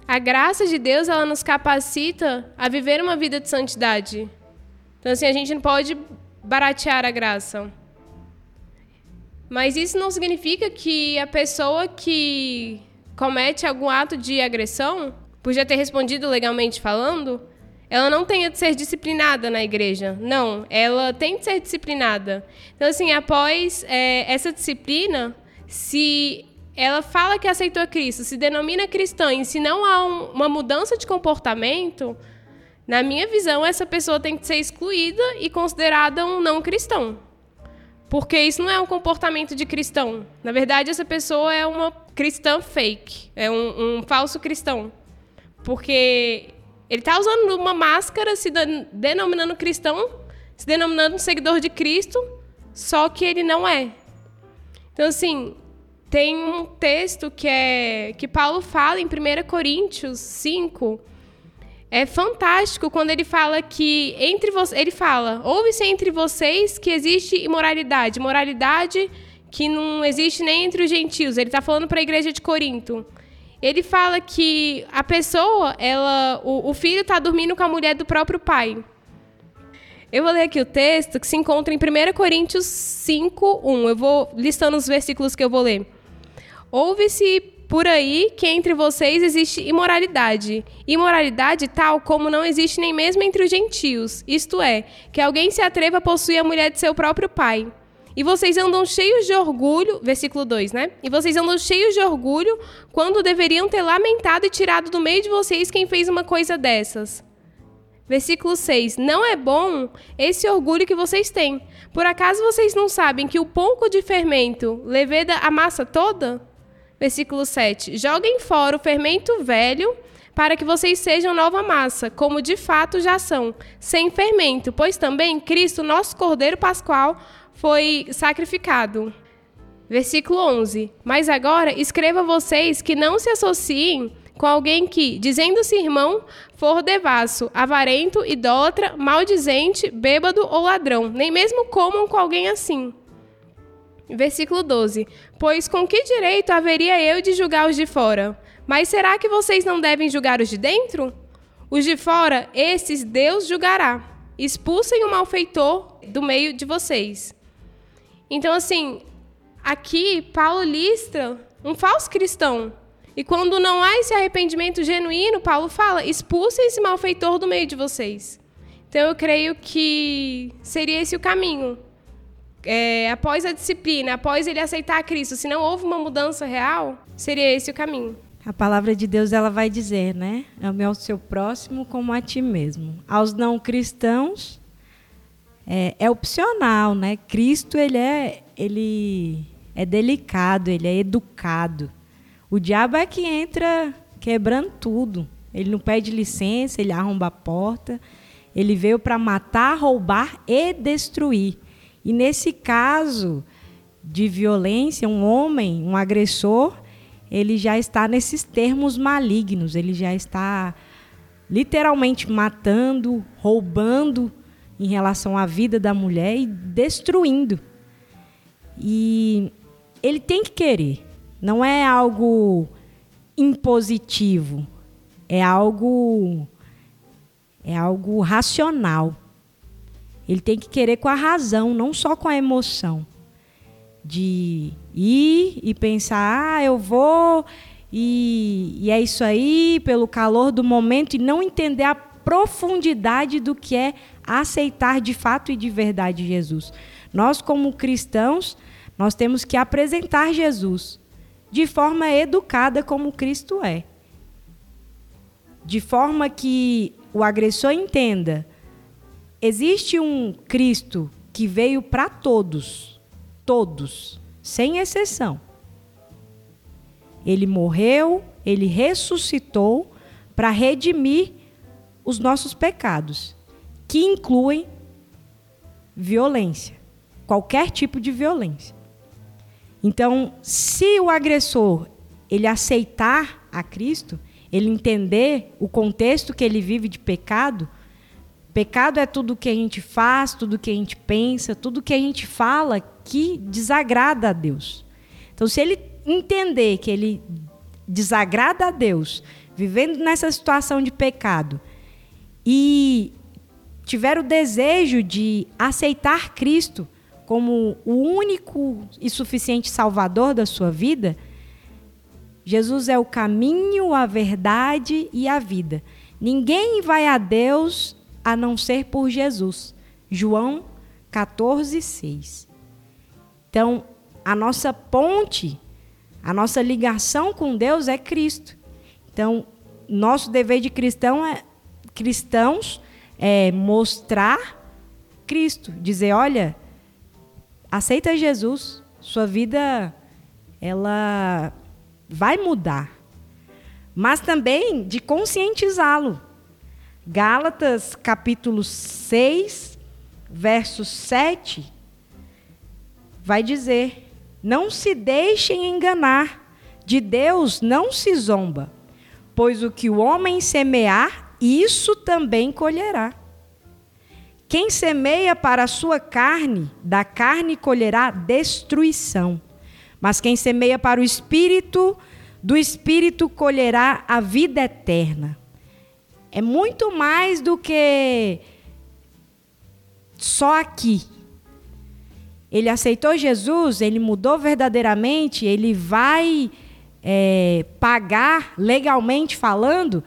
A graça de Deus, ela nos capacita a viver uma vida de santidade. Então, assim, a gente não pode baratear a graça. Mas isso não significa que a pessoa que comete algum ato de agressão, por já ter respondido legalmente falando, ela não tenha de ser disciplinada na igreja. Não, ela tem de ser disciplinada. Então, assim, após é, essa disciplina, se ela fala que aceitou Cristo, se denomina cristã, e se não há um, uma mudança de comportamento, na minha visão, essa pessoa tem que ser excluída e considerada um não cristão. Porque isso não é um comportamento de cristão. Na verdade, essa pessoa é uma cristã fake, é um, um falso cristão. Porque ele está usando uma máscara, se denominando cristão, se denominando seguidor de Cristo, só que ele não é. Então, assim, tem um texto que é que Paulo fala em 1 Coríntios 5, é fantástico quando ele fala que entre vocês, ele fala, ouve-se entre vocês que existe imoralidade, moralidade que não existe nem entre os gentios. Ele está falando para a igreja de Corinto. Ele fala que a pessoa, ela, o, o filho está dormindo com a mulher do próprio pai. Eu vou ler aqui o texto que se encontra em 1 Coríntios 5, 1. Eu vou listando os versículos que eu vou ler. Ouve-se por aí que entre vocês existe imoralidade. Imoralidade tal como não existe nem mesmo entre os gentios. Isto é, que alguém se atreva a possuir a mulher de seu próprio pai. E vocês andam cheios de orgulho, versículo 2, né? E vocês andam cheios de orgulho quando deveriam ter lamentado e tirado do meio de vocês quem fez uma coisa dessas. Versículo 6. Não é bom esse orgulho que vocês têm. Por acaso vocês não sabem que o pouco de fermento leveda a massa toda? Versículo 7. Joguem fora o fermento velho, para que vocês sejam nova massa, como de fato já são, sem fermento, pois também Cristo, nosso Cordeiro Pascual, foi sacrificado. Versículo 11. Mas agora escreva vocês que não se associem com alguém que, dizendo-se irmão, for devasso, avarento, idólatra, maldizente, bêbado ou ladrão, nem mesmo comam com alguém assim. Versículo 12: Pois com que direito haveria eu de julgar os de fora? Mas será que vocês não devem julgar os de dentro? Os de fora, esses Deus julgará. Expulsem o malfeitor do meio de vocês. Então, assim, aqui Paulo listra um falso cristão. E quando não há esse arrependimento genuíno, Paulo fala: expulsem esse malfeitor do meio de vocês. Então, eu creio que seria esse o caminho é, após a disciplina, após ele aceitar Cristo, se não houve uma mudança real, seria esse o caminho. A palavra de Deus ela vai dizer, né? Ame ao seu próximo como a ti mesmo. Aos não cristãos é, é opcional, né? Cristo ele é ele é delicado, ele é educado. O diabo é que entra quebrando tudo. Ele não pede licença, ele arromba a porta. Ele veio para matar, roubar e destruir. E nesse caso de violência, um homem, um agressor, ele já está nesses termos malignos, ele já está literalmente matando, roubando em relação à vida da mulher e destruindo. E ele tem que querer, não é algo impositivo, é algo é algo racional. Ele tem que querer com a razão, não só com a emoção. De ir e pensar, ah, eu vou, e, e é isso aí, pelo calor do momento, e não entender a profundidade do que é aceitar de fato e de verdade Jesus. Nós, como cristãos, nós temos que apresentar Jesus. de forma educada como Cristo é. De forma que o agressor entenda: existe um Cristo que veio para todos, todos, sem exceção. Ele morreu, ele ressuscitou para redimir os nossos pecados, que incluem violência, qualquer tipo de violência. Então, se o agressor ele aceitar a Cristo, ele entender o contexto que ele vive de pecado, pecado é tudo que a gente faz, tudo que a gente pensa, tudo que a gente fala que desagrada a Deus. Então, se ele entender que ele desagrada a Deus, vivendo nessa situação de pecado, e tiver o desejo de aceitar Cristo como o único e suficiente Salvador da sua vida, Jesus é o caminho, a verdade e a vida. Ninguém vai a Deus a não ser por Jesus. João 14, 6. Então, a nossa ponte, a nossa ligação com Deus é Cristo. Então, nosso dever de cristão é, cristãos é mostrar Cristo, dizer, olha, aceita Jesus, sua vida ela vai mudar. Mas também de conscientizá-lo. Gálatas capítulo 6, verso 7 vai dizer: Não se deixem enganar, de Deus não se zomba, pois o que o homem semear, isso também colherá. Quem semeia para a sua carne, da carne colherá destruição. Mas quem semeia para o espírito, do espírito colherá a vida eterna. É muito mais do que só aqui. Ele aceitou Jesus, ele mudou verdadeiramente, ele vai é, pagar legalmente falando,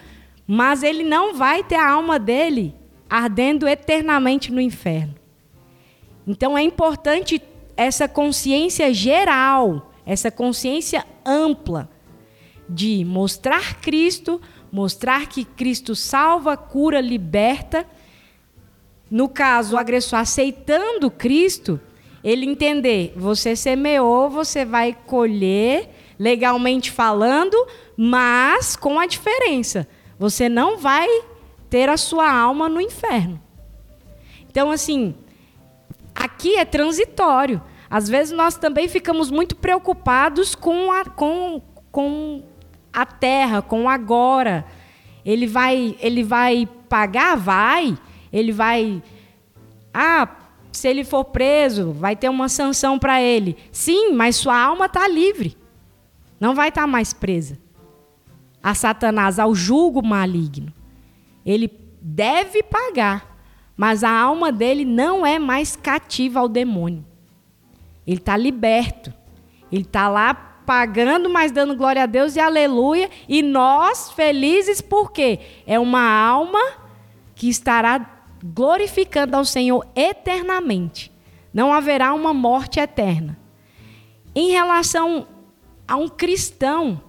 mas ele não vai ter a alma dele ardendo eternamente no inferno. Então é importante essa consciência geral, essa consciência ampla de mostrar Cristo, mostrar que Cristo salva, cura, liberta. No caso, o agressor aceitando Cristo, ele entender, você semeou, você vai colher, legalmente falando, mas com a diferença, você não vai ter a sua alma no inferno. Então, assim, aqui é transitório. Às vezes nós também ficamos muito preocupados com a, com, com a terra, com o agora. Ele vai, ele vai pagar? Vai. Ele vai. Ah, se ele for preso, vai ter uma sanção para ele. Sim, mas sua alma está livre. Não vai estar tá mais presa a Satanás, ao julgo maligno. Ele deve pagar, mas a alma dele não é mais cativa ao demônio. Ele está liberto. Ele está lá pagando, mas dando glória a Deus e aleluia. E nós felizes porque é uma alma que estará glorificando ao Senhor eternamente. Não haverá uma morte eterna. Em relação a um cristão,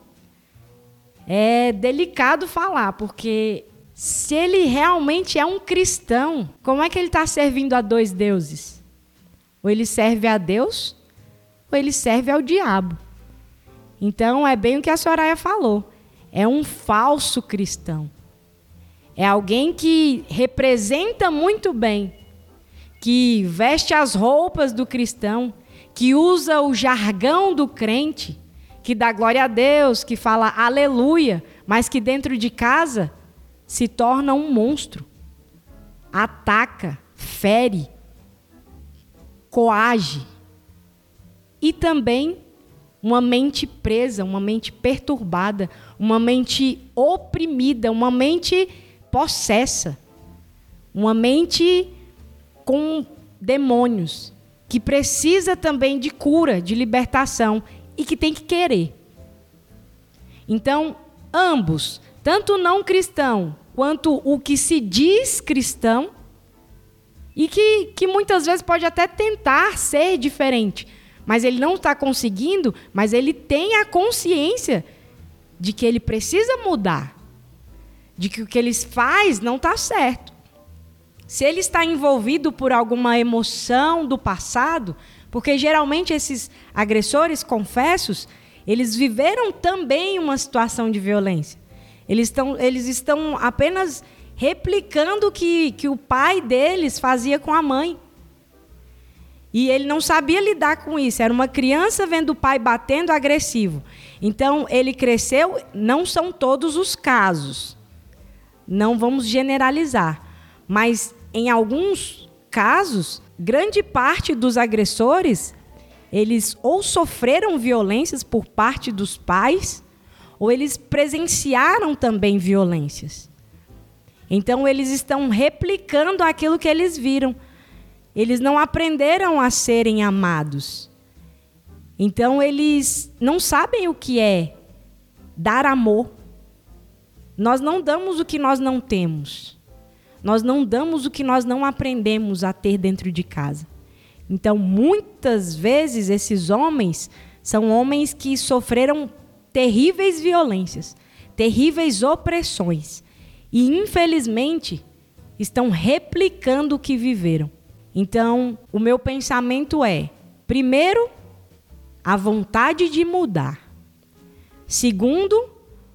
é delicado falar, porque se ele realmente é um cristão, como é que ele está servindo a dois deuses? Ou ele serve a Deus, ou ele serve ao diabo. Então é bem o que a Soraya falou. É um falso cristão. É alguém que representa muito bem, que veste as roupas do cristão, que usa o jargão do crente, que dá glória a Deus, que fala aleluia, mas que dentro de casa se torna um monstro. Ataca, fere, coage. E também uma mente presa, uma mente perturbada, uma mente oprimida, uma mente possessa, uma mente com demônios, que precisa também de cura, de libertação e que tem que querer. Então, ambos, tanto o não cristão quanto o que se diz cristão, e que, que muitas vezes pode até tentar ser diferente, mas ele não está conseguindo, mas ele tem a consciência de que ele precisa mudar, de que o que ele faz não está certo. Se ele está envolvido por alguma emoção do passado, porque geralmente esses agressores confessos, eles viveram também uma situação de violência. Eles estão, eles estão apenas replicando o que, que o pai deles fazia com a mãe. E ele não sabia lidar com isso. Era uma criança vendo o pai batendo agressivo. Então, ele cresceu. Não são todos os casos. Não vamos generalizar. Mas, em alguns casos, grande parte dos agressores, eles ou sofreram violências por parte dos pais, ou eles presenciaram também violências. Então, eles estão replicando aquilo que eles viram. Eles não aprenderam a serem amados. Então eles não sabem o que é dar amor. Nós não damos o que nós não temos. Nós não damos o que nós não aprendemos a ter dentro de casa. Então, muitas vezes esses homens são homens que sofreram terríveis violências, terríveis opressões e infelizmente estão replicando o que viveram. Então, o meu pensamento é: primeiro, a vontade de mudar. Segundo,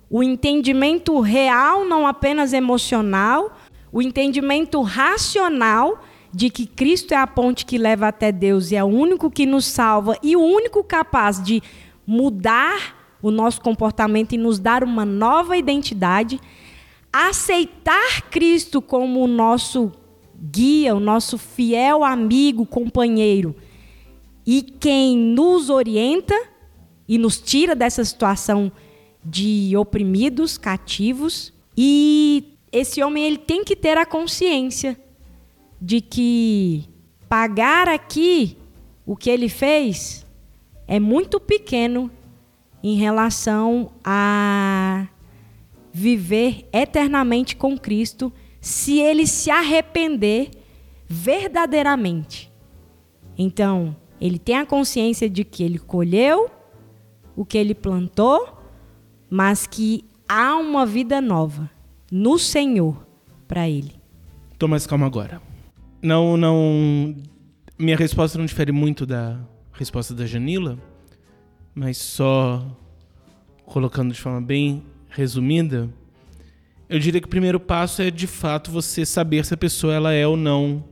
o entendimento real, não apenas emocional, o entendimento racional de que Cristo é a ponte que leva até Deus e é o único que nos salva e o único capaz de mudar o nosso comportamento e nos dar uma nova identidade, aceitar Cristo como o nosso guia, o nosso fiel amigo, companheiro e quem nos orienta e nos tira dessa situação de oprimidos, cativos. E esse homem ele tem que ter a consciência de que pagar aqui o que ele fez é muito pequeno em relação a viver eternamente com Cristo se ele se arrepender verdadeiramente. Então, ele tem a consciência de que ele colheu o que ele plantou, mas que há uma vida nova no Senhor para ele. Tô mais calma agora. Não, não. Minha resposta não difere muito da resposta da Janila, mas só colocando de forma bem resumida, eu diria que o primeiro passo é de fato você saber se a pessoa ela é ou não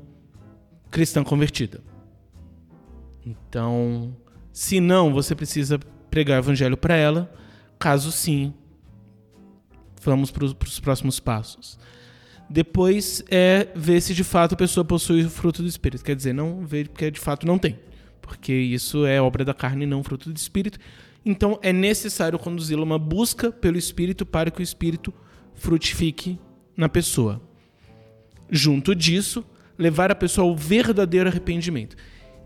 cristã convertida. Então, se não, você precisa pregar o evangelho para ela. Caso sim, vamos para os próximos passos. Depois é ver se de fato a pessoa possui o fruto do Espírito. Quer dizer, não ver porque de fato não tem. Porque isso é obra da carne e não fruto do Espírito. Então é necessário conduzi-la uma busca pelo Espírito para que o Espírito frutifique na pessoa. Junto disso, levar a pessoa ao verdadeiro arrependimento.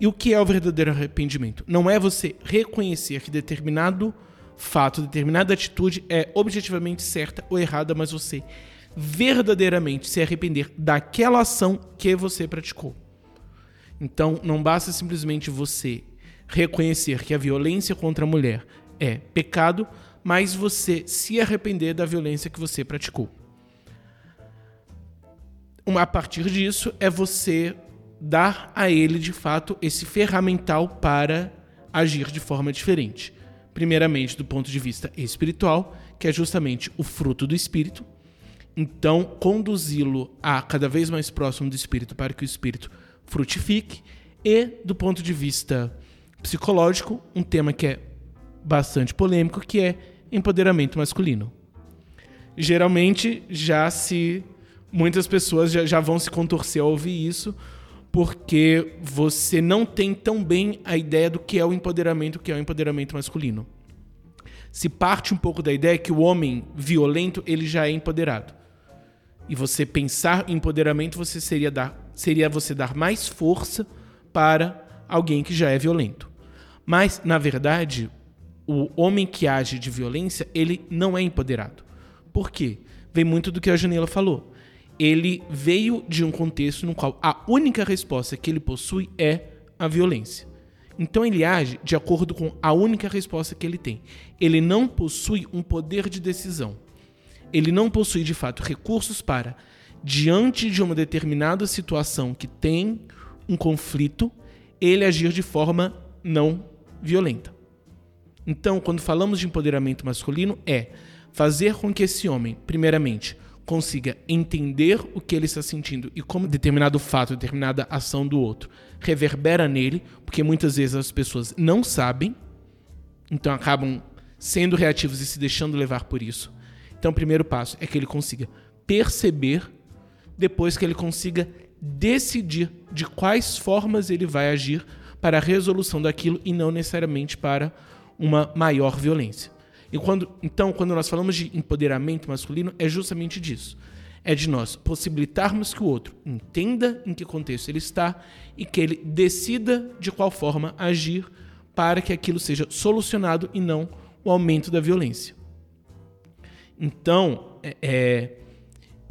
E o que é o verdadeiro arrependimento? Não é você reconhecer que determinado fato, determinada atitude é objetivamente certa ou errada, mas você verdadeiramente se arrepender daquela ação que você praticou. Então, não basta simplesmente você reconhecer que a violência contra a mulher é pecado, mas você se arrepender da violência que você praticou. A partir disso, é você dar a ele, de fato, esse ferramental para agir de forma diferente. Primeiramente, do ponto de vista espiritual, que é justamente o fruto do espírito. Então, conduzi-lo a cada vez mais próximo do espírito para que o espírito frutifique. E, do ponto de vista psicológico, um tema que é bastante polêmico, que é empoderamento masculino. Geralmente já se muitas pessoas já, já vão se contorcer ao ouvir isso, porque você não tem tão bem a ideia do que é o empoderamento, o que é o empoderamento masculino. Se parte um pouco da ideia que o homem violento ele já é empoderado. E você pensar em empoderamento você seria dar seria você dar mais força para alguém que já é violento. Mas na verdade, o homem que age de violência, ele não é empoderado. Por quê? Vem muito do que a Janela falou. Ele veio de um contexto no qual a única resposta que ele possui é a violência. Então ele age de acordo com a única resposta que ele tem. Ele não possui um poder de decisão. Ele não possui de fato recursos para, diante de uma determinada situação que tem um conflito, ele agir de forma não violenta. Então, quando falamos de empoderamento masculino, é fazer com que esse homem, primeiramente, consiga entender o que ele está sentindo e como determinado fato, determinada ação do outro reverbera nele, porque muitas vezes as pessoas não sabem, então acabam sendo reativos e se deixando levar por isso. Então, o primeiro passo é que ele consiga perceber, depois que ele consiga decidir de quais formas ele vai agir para a resolução daquilo e não necessariamente para uma maior violência. E quando, então, quando nós falamos de empoderamento masculino, é justamente disso. É de nós possibilitarmos que o outro entenda em que contexto ele está e que ele decida de qual forma agir para que aquilo seja solucionado e não o aumento da violência. Então, é, é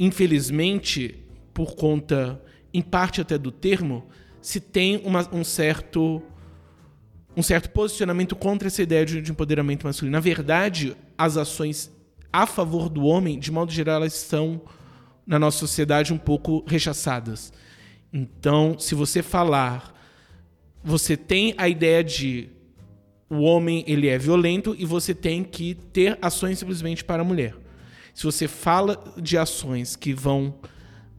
infelizmente, por conta, em parte até do termo, se tem uma, um certo um certo posicionamento contra essa ideia de, empoderamento masculino. Na verdade, as ações a favor do homem, de modo geral, elas são, na nossa sociedade, um pouco rechaçadas. Então, se você falar, você tem a ideia de o homem ele é violento e você tem que ter ações simplesmente para a mulher. Se você fala de ações que vão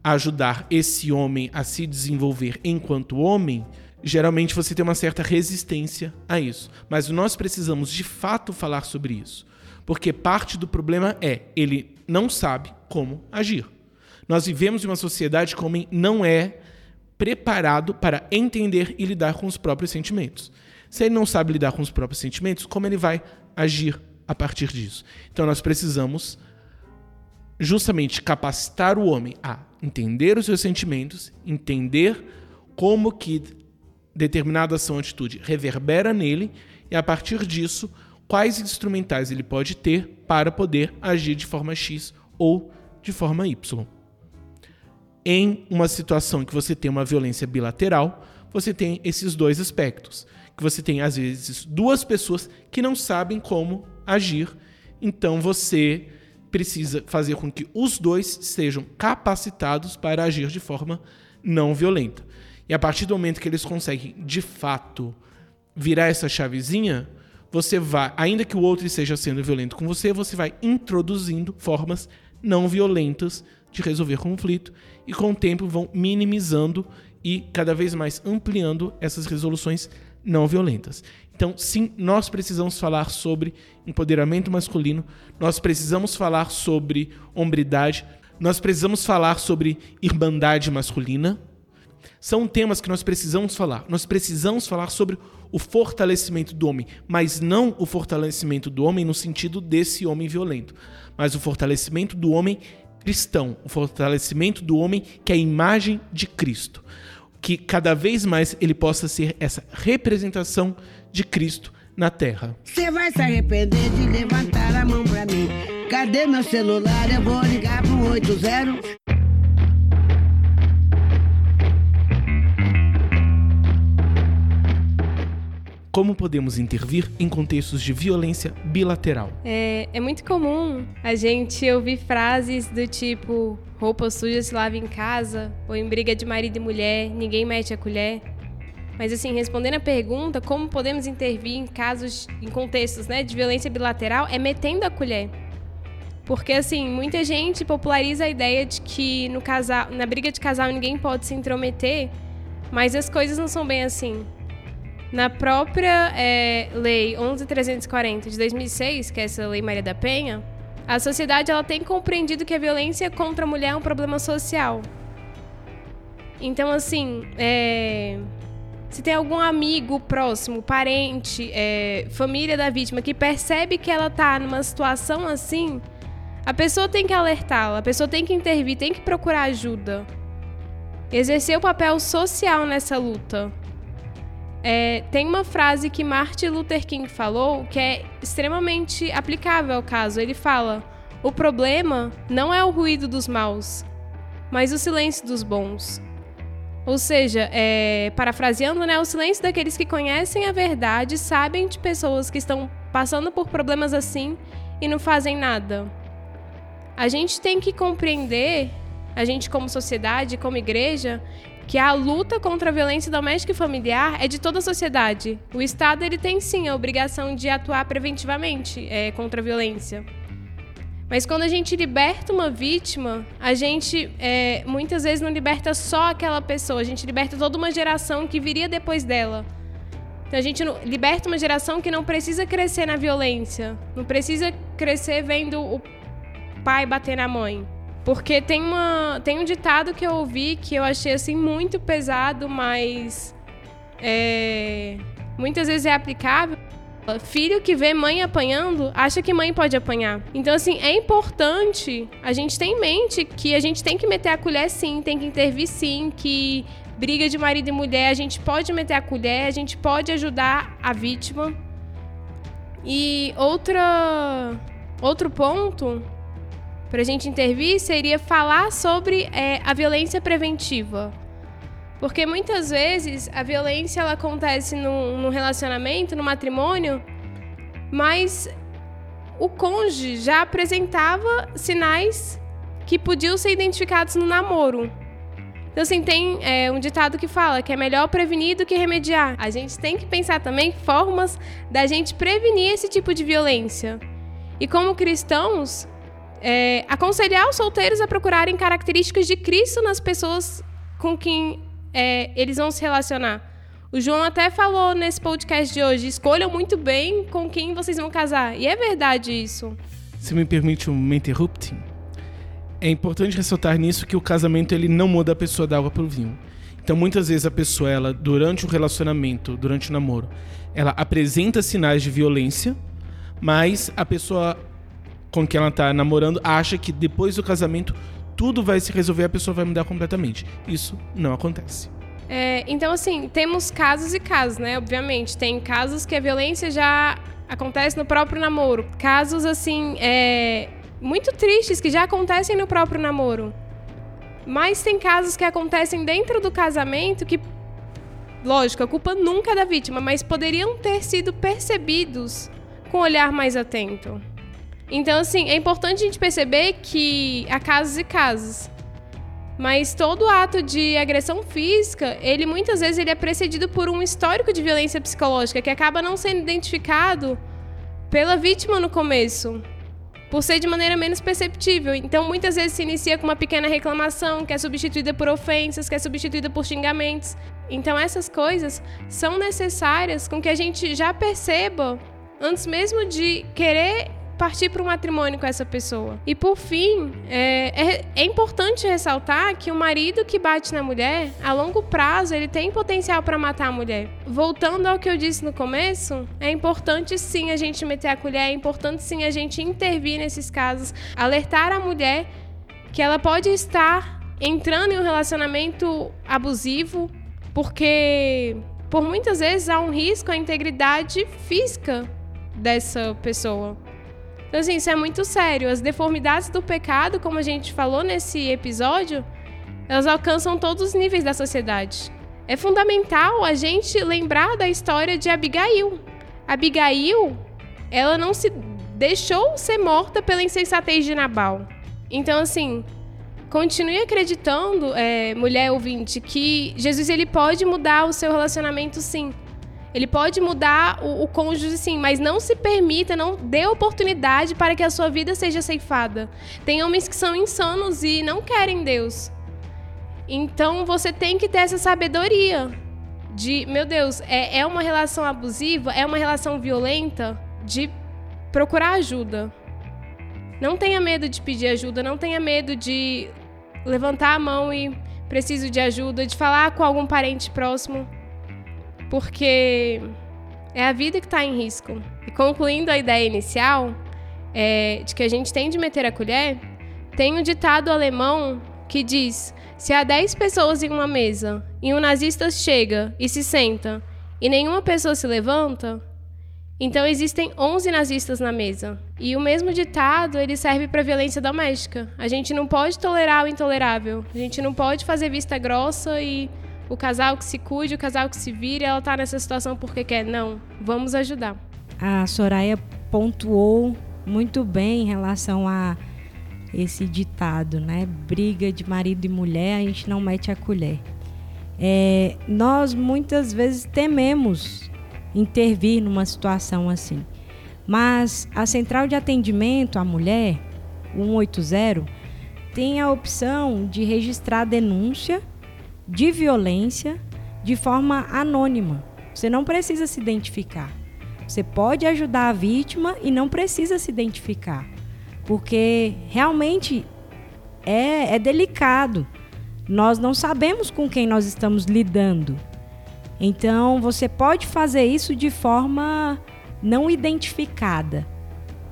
ajudar esse homem a se desenvolver enquanto homem, geralmente você tem uma certa resistência a isso. Mas nós precisamos de fato falar sobre isso. Porque parte do problema é ele não sabe como agir. Nós vivemos em uma sociedade que o homem não é preparado para entender e lidar com os próprios sentimentos. Se ele não sabe lidar com os próprios sentimentos, como ele vai agir a partir disso? Então nós precisamos justamente capacitar o homem a entender os seus sentimentos, entender como que determinada ação ou atitude reverbera nele e a partir disso quais instrumentais ele pode ter para poder agir de forma X ou de forma Y. Em uma situação em que você tem uma violência bilateral, você tem esses dois aspectos, que você tem às vezes duas pessoas que não sabem como agir, então você precisa fazer com que os dois sejam capacitados para agir de forma não violenta. E a partir do momento que eles conseguem, de fato, virar essa chavezinha, você vai, ainda que o outro esteja sendo violento com você, você vai introduzindo formas não violentas de resolver conflito e com o tempo vão minimizando e cada vez mais ampliando essas resoluções não violentas. Então, sim, nós precisamos falar sobre empoderamento masculino, nós precisamos falar sobre hombridade, nós precisamos falar sobre irmandade masculina, são temas que nós precisamos falar. Nós precisamos falar sobre o fortalecimento do homem, mas não o fortalecimento do homem no sentido desse homem violento, mas o fortalecimento do homem cristão, o fortalecimento do homem que é a imagem de Cristo, que cada vez mais ele possa ser essa representação de Cristo na terra. Você vai se arrepender de levantar a mão pra mim. Cadê meu celular? Eu vou ligar pro 80. Como podemos intervir em contextos de violência bilateral. É, é muito comum a gente ouvir frases do tipo: roupa suja se lava em casa, ou em briga de marido e mulher, ninguém mete a colher. Mas assim, respondendo a pergunta, como podemos intervir em casos, em contextos né, de violência bilateral, é metendo a colher. Porque assim, muita gente populariza a ideia de que no casal, na briga de casal ninguém pode se intrometer, mas as coisas não são bem assim. Na própria é, lei 11.340 de 2006, que é essa lei Maria da Penha, a sociedade ela tem compreendido que a violência contra a mulher é um problema social. Então, assim, é, se tem algum amigo próximo, parente, é, família da vítima que percebe que ela está numa situação assim, a pessoa tem que alertá-la, a pessoa tem que intervir, tem que procurar ajuda. Exercer o papel social nessa luta. É, tem uma frase que Martin Luther King falou que é extremamente aplicável ao caso. Ele fala: o problema não é o ruído dos maus, mas o silêncio dos bons. Ou seja, é, parafraseando, né, o silêncio daqueles que conhecem a verdade, sabem de pessoas que estão passando por problemas assim e não fazem nada. A gente tem que compreender, a gente como sociedade, como igreja, que a luta contra a violência doméstica e familiar é de toda a sociedade. O Estado ele tem sim a obrigação de atuar preventivamente é, contra a violência. Mas quando a gente liberta uma vítima, a gente é, muitas vezes não liberta só aquela pessoa, a gente liberta toda uma geração que viria depois dela. Então a gente liberta uma geração que não precisa crescer na violência, não precisa crescer vendo o pai bater na mãe. Porque tem, uma, tem um ditado que eu ouvi que eu achei assim muito pesado, mas é, muitas vezes é aplicável. Filho que vê mãe apanhando, acha que mãe pode apanhar. Então, assim, é importante a gente ter em mente que a gente tem que meter a colher sim, tem que intervir sim, que briga de marido e mulher, a gente pode meter a colher, a gente pode ajudar a vítima. E outra, outro ponto para a gente intervir seria falar sobre é, a violência preventiva. Porque muitas vezes a violência ela acontece no, relacionamento, no matrimônio, mas o cônjuge já apresentava sinais que podiam ser identificados no namoro. Então, assim, tem é, um ditado que fala que é melhor prevenir do que remediar. A gente tem que pensar também formas da gente prevenir esse tipo de violência. E como cristãos, é, aconselhar os solteiros a procurarem características de Cristo nas pessoas com quem é, eles vão se relacionar. O João até falou nesse podcast de hoje: escolham muito bem com quem vocês vão casar. E é verdade isso. Se me permite um interrupting, é importante ressaltar nisso que o casamento ele não muda a pessoa da água para o vinho. Então, muitas vezes a pessoa, ela durante o relacionamento, durante o namoro, ela apresenta sinais de violência, mas a pessoa com quem ela tá namorando acha que depois do casamento tudo vai se resolver, a pessoa vai mudar completamente. Isso não acontece. É, então, assim, temos casos e casos, né? Obviamente. Tem casos que a violência já acontece no próprio namoro. Casos, assim, é, muito tristes que já acontecem no próprio namoro. Mas tem casos que acontecem dentro do casamento que, lógico, a culpa nunca é da vítima, mas poderiam ter sido percebidos com um olhar mais atento. Então, assim, é importante a gente perceber que há casos e casos. Mas todo ato de agressão física, ele muitas vezes ele é precedido por um histórico de violência psicológica que acaba não sendo identificado pela vítima no começo, por ser de maneira menos perceptível. Então, muitas vezes se inicia com uma pequena reclamação, que é substituída por ofensas, que é substituída por xingamentos. Então, essas coisas são necessárias com que a gente já perceba antes mesmo de querer partir para um matrimônio com essa pessoa. E por fim, é, é, é, importante ressaltar que o marido que bate na mulher, a longo prazo, ele tem potencial para matar a mulher. Voltando ao que eu disse no começo, é importante sim a gente meter a colher, é importante sim a gente intervir nesses casos, alertar a mulher que ela pode estar entrando em um relacionamento abusivo, porque por muitas vezes há um risco à integridade física dessa pessoa. Então, assim, isso é muito sério. As deformidades do pecado, como a gente falou nesse episódio, elas alcançam todos os níveis da sociedade. É fundamental a gente lembrar da história de Abigail. Abigail, ela não se deixou ser morta pela insensatez de Nabal. Então, assim, continue acreditando, é, mulher ouvinte, que Jesus ele pode mudar o seu relacionamento, sim. Ele pode mudar o, o cônjuge, sim, mas não se permita, não dê oportunidade para que a sua vida seja ceifada. Tem homens que são insanos e não querem Deus. Então você tem que ter essa sabedoria de, meu Deus, é, é uma relação abusiva, é uma relação violenta, de procurar ajuda. Não tenha medo de pedir ajuda, não tenha medo de levantar a mão e preciso de ajuda, de falar com algum parente próximo porque é a vida que está em risco. E concluindo a ideia inicial é, de que a gente tem de meter a colher, tem um ditado alemão que diz: se há 10 pessoas em uma mesa e um nazista chega e se senta e nenhuma pessoa se levanta, então existem 11 nazistas na mesa. E o mesmo ditado, ele serve para violência doméstica. A gente não pode tolerar o intolerável. A gente não pode fazer vista grossa e o casal que se cuide, o casal que se vire, ela tá nessa situação porque quer. Não, vamos ajudar. A Soraya pontuou muito bem em relação a esse ditado, né? Briga de marido e mulher, a gente não mete a colher. É, nós muitas vezes tememos intervir numa situação assim. Mas a central de atendimento à mulher, 180, tem a opção de registrar a denúncia de violência de forma anônima. Você não precisa se identificar. Você pode ajudar a vítima e não precisa se identificar, porque realmente é, é delicado. Nós não sabemos com quem nós estamos lidando. Então, você pode fazer isso de forma não identificada,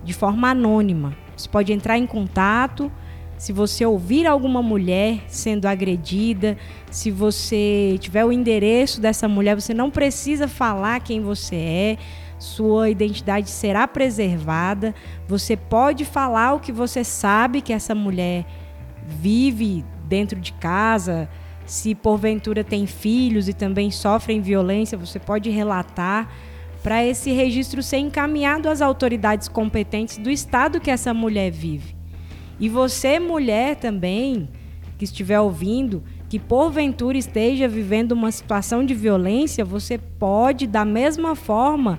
de forma anônima. Você pode entrar em contato. Se você ouvir alguma mulher sendo agredida, se você tiver o endereço dessa mulher, você não precisa falar quem você é, sua identidade será preservada. Você pode falar o que você sabe que essa mulher vive dentro de casa, se porventura tem filhos e também sofrem violência, você pode relatar para esse registro ser encaminhado às autoridades competentes do estado que essa mulher vive. E você, mulher também, que estiver ouvindo, que porventura esteja vivendo uma situação de violência, você pode, da mesma forma,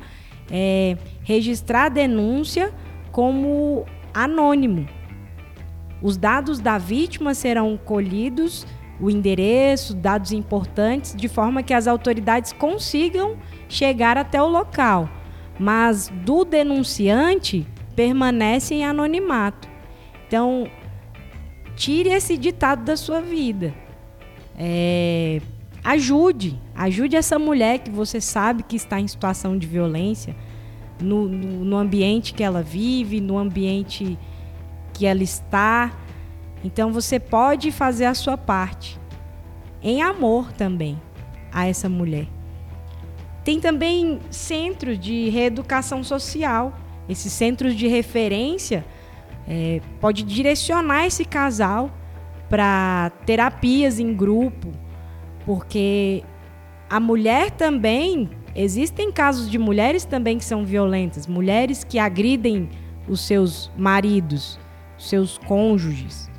é, registrar a denúncia como anônimo. Os dados da vítima serão colhidos, o endereço, dados importantes, de forma que as autoridades consigam chegar até o local. Mas do denunciante permanece em anonimato. Então, tire esse ditado da sua vida. É, ajude, ajude essa mulher que você sabe que está em situação de violência, no, no, no ambiente que ela vive, no ambiente que ela está. Então você pode fazer a sua parte em amor também a essa mulher. Tem também centros de reeducação social. Esses centros de referência é, pode direcionar esse casal para terapias em grupo, porque a mulher também existem casos de mulheres também que são violentas, mulheres que agridem os seus maridos, os seus cônjuges.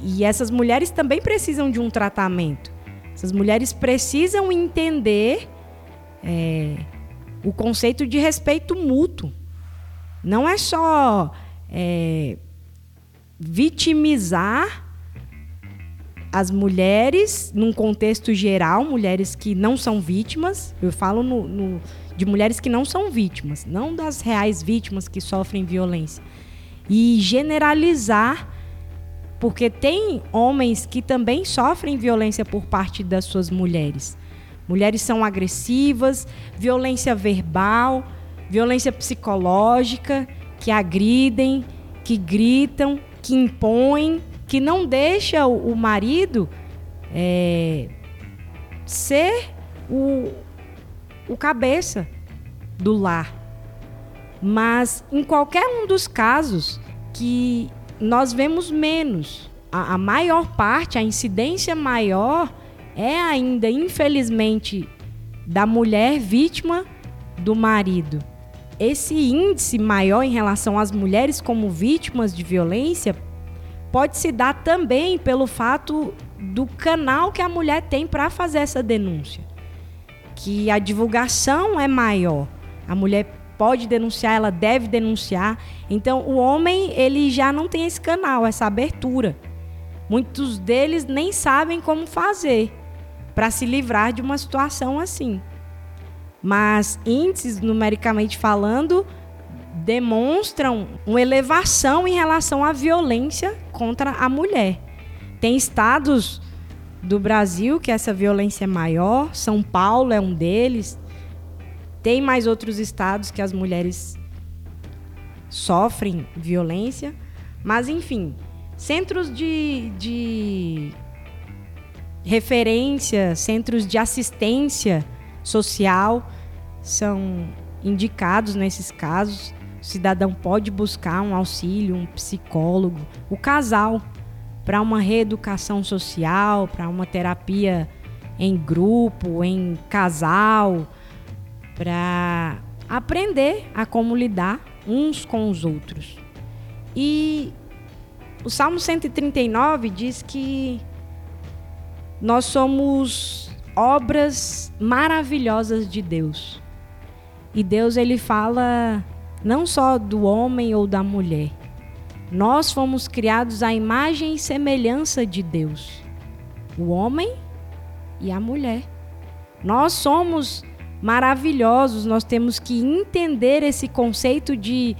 E essas mulheres também precisam de um tratamento. Essas mulheres precisam entender é, o conceito de respeito mútuo. Não é só é, vitimizar as mulheres, num contexto geral, mulheres que não são vítimas, eu falo no, no, de mulheres que não são vítimas, não das reais vítimas que sofrem violência. E generalizar, porque tem homens que também sofrem violência por parte das suas mulheres. Mulheres são agressivas, violência verbal, violência psicológica, que agridem, que gritam, que impõem que não deixa o, o marido é, ser o, o cabeça do lar. Mas em qualquer um dos casos que nós vemos menos, a, a maior parte, a incidência maior é ainda, infelizmente, da mulher vítima do marido. Esse índice maior em relação às mulheres como vítimas de violência pode se dar também pelo fato do canal que a mulher tem para fazer essa denúncia. Que a divulgação é maior. A mulher pode denunciar, ela deve denunciar. Então, o homem, ele já não tem esse canal, essa abertura. Muitos deles nem sabem como fazer para se livrar de uma situação assim. Mas índices numericamente falando, demonstram uma elevação em relação à violência contra a mulher. Tem estados do Brasil que essa violência é maior, São Paulo é um deles. Tem mais outros estados que as mulheres sofrem violência, mas enfim, centros de, de referência, centros de assistência social são indicados nesses casos o cidadão pode buscar um auxílio, um psicólogo, o casal, para uma reeducação social, para uma terapia em grupo, em casal, para aprender a como lidar uns com os outros. E o Salmo 139 diz que nós somos obras maravilhosas de Deus. E Deus ele fala não só do homem ou da mulher. Nós fomos criados à imagem e semelhança de Deus. O homem e a mulher. Nós somos maravilhosos, nós temos que entender esse conceito de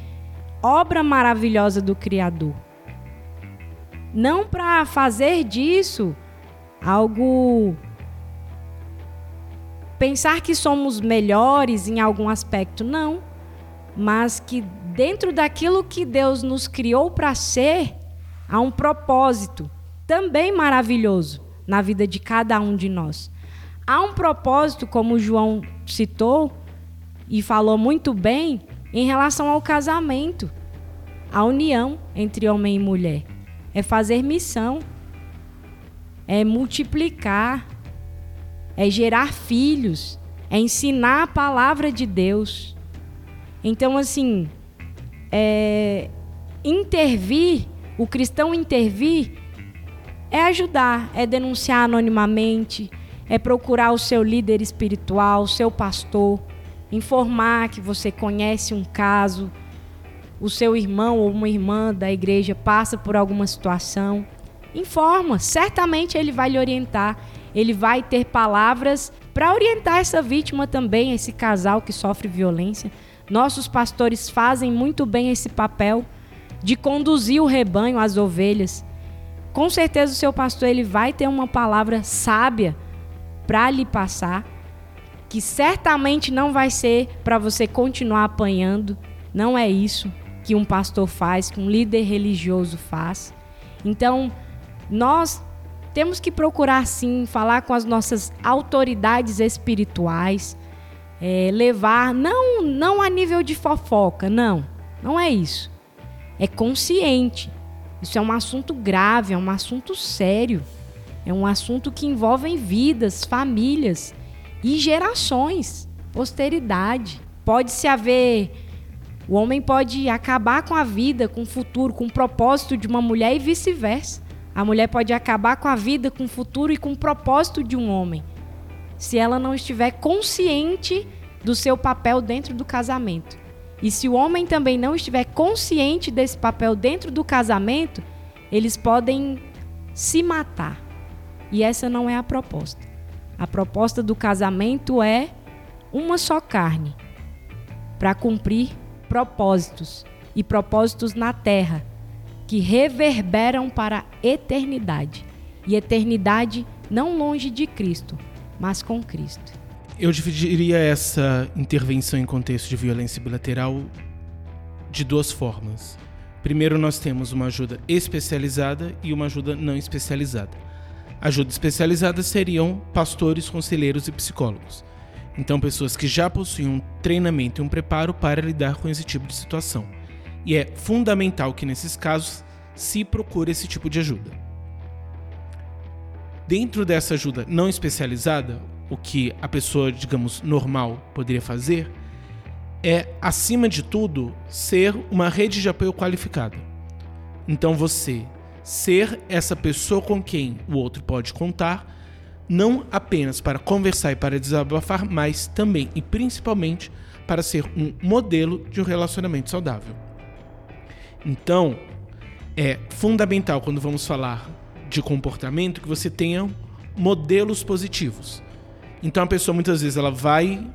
obra maravilhosa do Criador. Não para fazer disso algo. Pensar que somos melhores em algum aspecto, não. Mas que dentro daquilo que Deus nos criou para ser, há um propósito também maravilhoso na vida de cada um de nós. Há um propósito, como João citou e falou muito bem, em relação ao casamento, a união entre homem e mulher. É fazer missão, é multiplicar, é gerar filhos, é ensinar a palavra de Deus. Então, assim, é, intervir, o cristão intervir, é ajudar, é denunciar anonimamente, é procurar o seu líder espiritual, o seu pastor, informar que você conhece um caso, o seu irmão ou uma irmã da igreja passa por alguma situação. Informa, certamente ele vai lhe orientar, ele vai ter palavras para orientar essa vítima também, esse casal que sofre violência. Nossos pastores fazem muito bem esse papel de conduzir o rebanho, as ovelhas. Com certeza o seu pastor ele vai ter uma palavra sábia para lhe passar, que certamente não vai ser para você continuar apanhando. Não é isso que um pastor faz, que um líder religioso faz. Então, nós temos que procurar sim falar com as nossas autoridades espirituais, é, levar não não a nível de fofoca, não, não é isso. É consciente. Isso é um assunto grave, é um assunto sério. É um assunto que envolve vidas, famílias e gerações, posteridade. Pode-se haver. O homem pode acabar com a vida, com o futuro, com o propósito de uma mulher e vice-versa. A mulher pode acabar com a vida, com o futuro e com o propósito de um homem, se ela não estiver consciente do seu papel dentro do casamento. E se o homem também não estiver consciente desse papel dentro do casamento, eles podem se matar. E essa não é a proposta. A proposta do casamento é uma só carne para cumprir propósitos e propósitos na terra que reverberam para a eternidade. E eternidade não longe de Cristo, mas com Cristo. Eu dividiria essa intervenção em contexto de violência bilateral de duas formas. Primeiro, nós temos uma ajuda especializada e uma ajuda não especializada. Ajuda especializada seriam pastores, conselheiros e psicólogos. Então, pessoas que já possuem um treinamento e um preparo para lidar com esse tipo de situação. E é fundamental que, nesses casos, se procure esse tipo de ajuda. Dentro dessa ajuda não especializada, o que a pessoa, digamos, normal poderia fazer é, acima de tudo, ser uma rede de apoio qualificada. Então, você ser essa pessoa com quem o outro pode contar, não apenas para conversar e para desabafar, mas também e principalmente para ser um modelo de um relacionamento saudável. Então, é fundamental quando vamos falar de comportamento que você tenha modelos positivos. Então a pessoa muitas vezes ela vai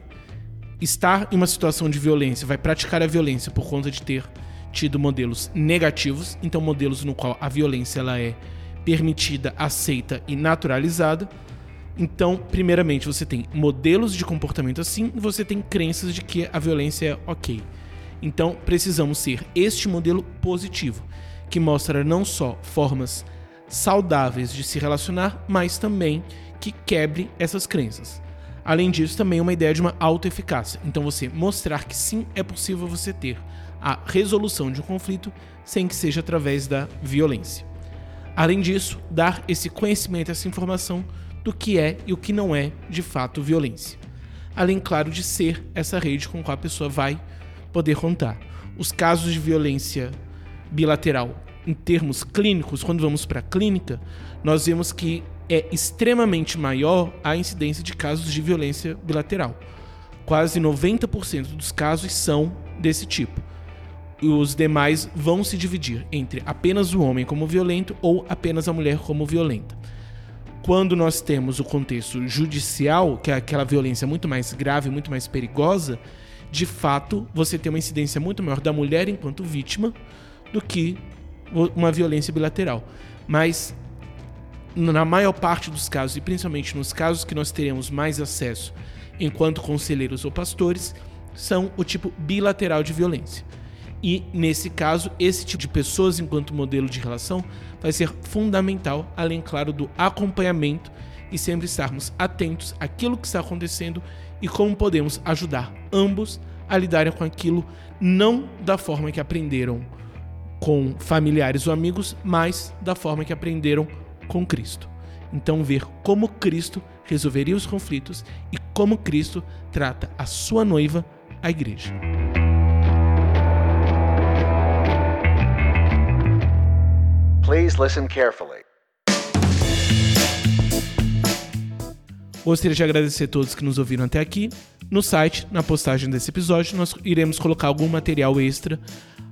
estar em uma situação de violência, vai praticar a violência por conta de ter tido modelos negativos, então modelos no qual a violência ela é permitida, aceita e naturalizada. Então, primeiramente, você tem modelos de comportamento assim e você tem crenças de que a violência é ok. Então, precisamos ser este modelo positivo, que mostra não só formas saudáveis de se relacionar, mas também que quebre essas crenças. Além disso, também uma ideia de uma autoeficácia. Então, você mostrar que sim é possível você ter a resolução de um conflito sem que seja através da violência. Além disso, dar esse conhecimento, essa informação do que é e o que não é de fato violência. Além, claro, de ser essa rede com qual a pessoa vai poder contar. Os casos de violência bilateral, em termos clínicos, quando vamos para a clínica, nós vemos que é extremamente maior a incidência de casos de violência bilateral. Quase 90% dos casos são desse tipo. E os demais vão se dividir entre apenas o homem como violento ou apenas a mulher como violenta. Quando nós temos o contexto judicial, que é aquela violência muito mais grave, muito mais perigosa, de fato você tem uma incidência muito maior da mulher enquanto vítima do que uma violência bilateral. Mas na maior parte dos casos, e principalmente nos casos que nós teremos mais acesso enquanto conselheiros ou pastores, são o tipo bilateral de violência. E nesse caso, esse tipo de pessoas enquanto modelo de relação vai ser fundamental, além, claro, do acompanhamento e sempre estarmos atentos àquilo que está acontecendo e como podemos ajudar ambos a lidarem com aquilo não da forma que aprenderam com familiares ou amigos, mas da forma que aprenderam com Cristo. Então, ver como Cristo resolveria os conflitos e como Cristo trata a sua noiva, a igreja. Please listen carefully. Gostaria de agradecer a todos que nos ouviram até aqui. No site, na postagem desse episódio, nós iremos colocar algum material extra,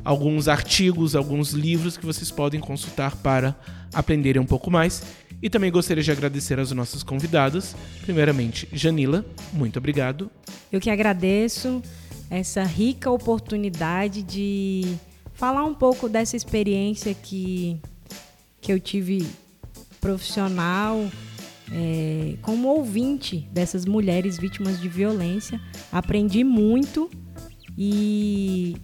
alguns artigos, alguns livros que vocês podem consultar para aprenderem um pouco mais. E também gostaria de agradecer às nossas convidadas. Primeiramente, Janila, muito obrigado. Eu que agradeço essa rica oportunidade de falar um pouco dessa experiência que, que eu tive profissional é, como ouvinte dessas mulheres vítimas de violência. Aprendi muito e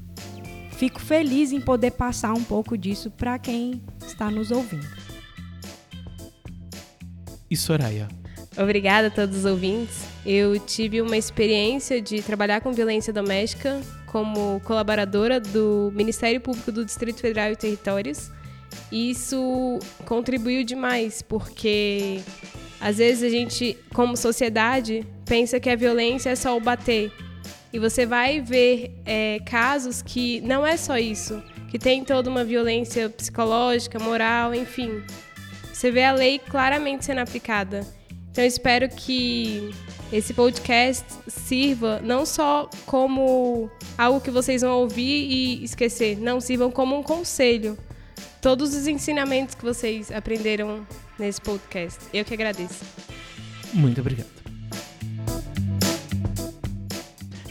fico feliz em poder passar um pouco disso para quem está nos ouvindo. E Soraya? Obrigada a todos os ouvintes. Eu tive uma experiência de trabalhar com violência doméstica como colaboradora do Ministério Público do Distrito Federal e Territórios. E isso contribuiu demais, porque às vezes a gente, como sociedade, pensa que a violência é só o bater. E você vai ver é, casos que não é só isso, que tem toda uma violência psicológica, moral, enfim. Você vê a lei claramente sendo aplicada. Então eu espero que esse podcast sirva não só como algo que vocês vão ouvir e esquecer, não sirvam como um conselho. Todos os ensinamentos que vocês aprenderam nesse podcast. Eu que agradeço. Muito obrigado.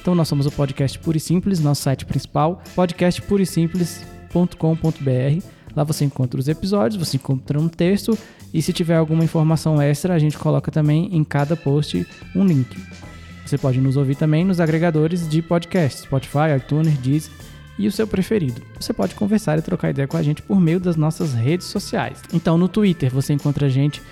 Então nós somos o podcast Puro e Simples, nosso site principal, podcastpurisimples.com.br. Lá você encontra os episódios, você encontra um texto e se tiver alguma informação extra, a gente coloca também em cada post um link. Você pode nos ouvir também nos agregadores de podcasts, Spotify, iTunes, Deezer e o seu preferido. Você pode conversar e trocar ideia com a gente por meio das nossas redes sociais. Então, no Twitter você encontra a gente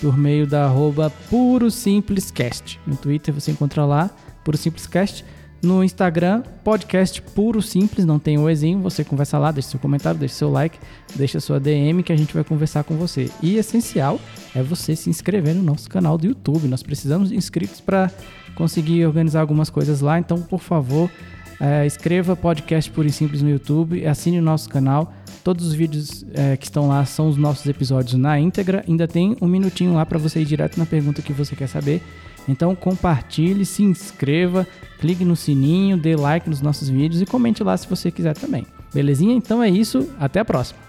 por meio da arroba Puro Simplescast. No Twitter você encontra lá, Puro Simplescast. No Instagram, podcast Puro Simples, não tem o Ezinho, você conversa lá, deixa seu comentário, deixa seu like, deixa sua DM que a gente vai conversar com você. E essencial é você se inscrever no nosso canal do YouTube. Nós precisamos de inscritos para conseguir organizar algumas coisas lá, então por favor, é, escreva podcast Puro e Simples no YouTube, assine o nosso canal. Todos os vídeos é, que estão lá são os nossos episódios na íntegra. Ainda tem um minutinho lá para você ir direto na pergunta que você quer saber. Então compartilhe, se inscreva, clique no sininho, dê like nos nossos vídeos e comente lá se você quiser também. Belezinha? Então é isso, até a próxima.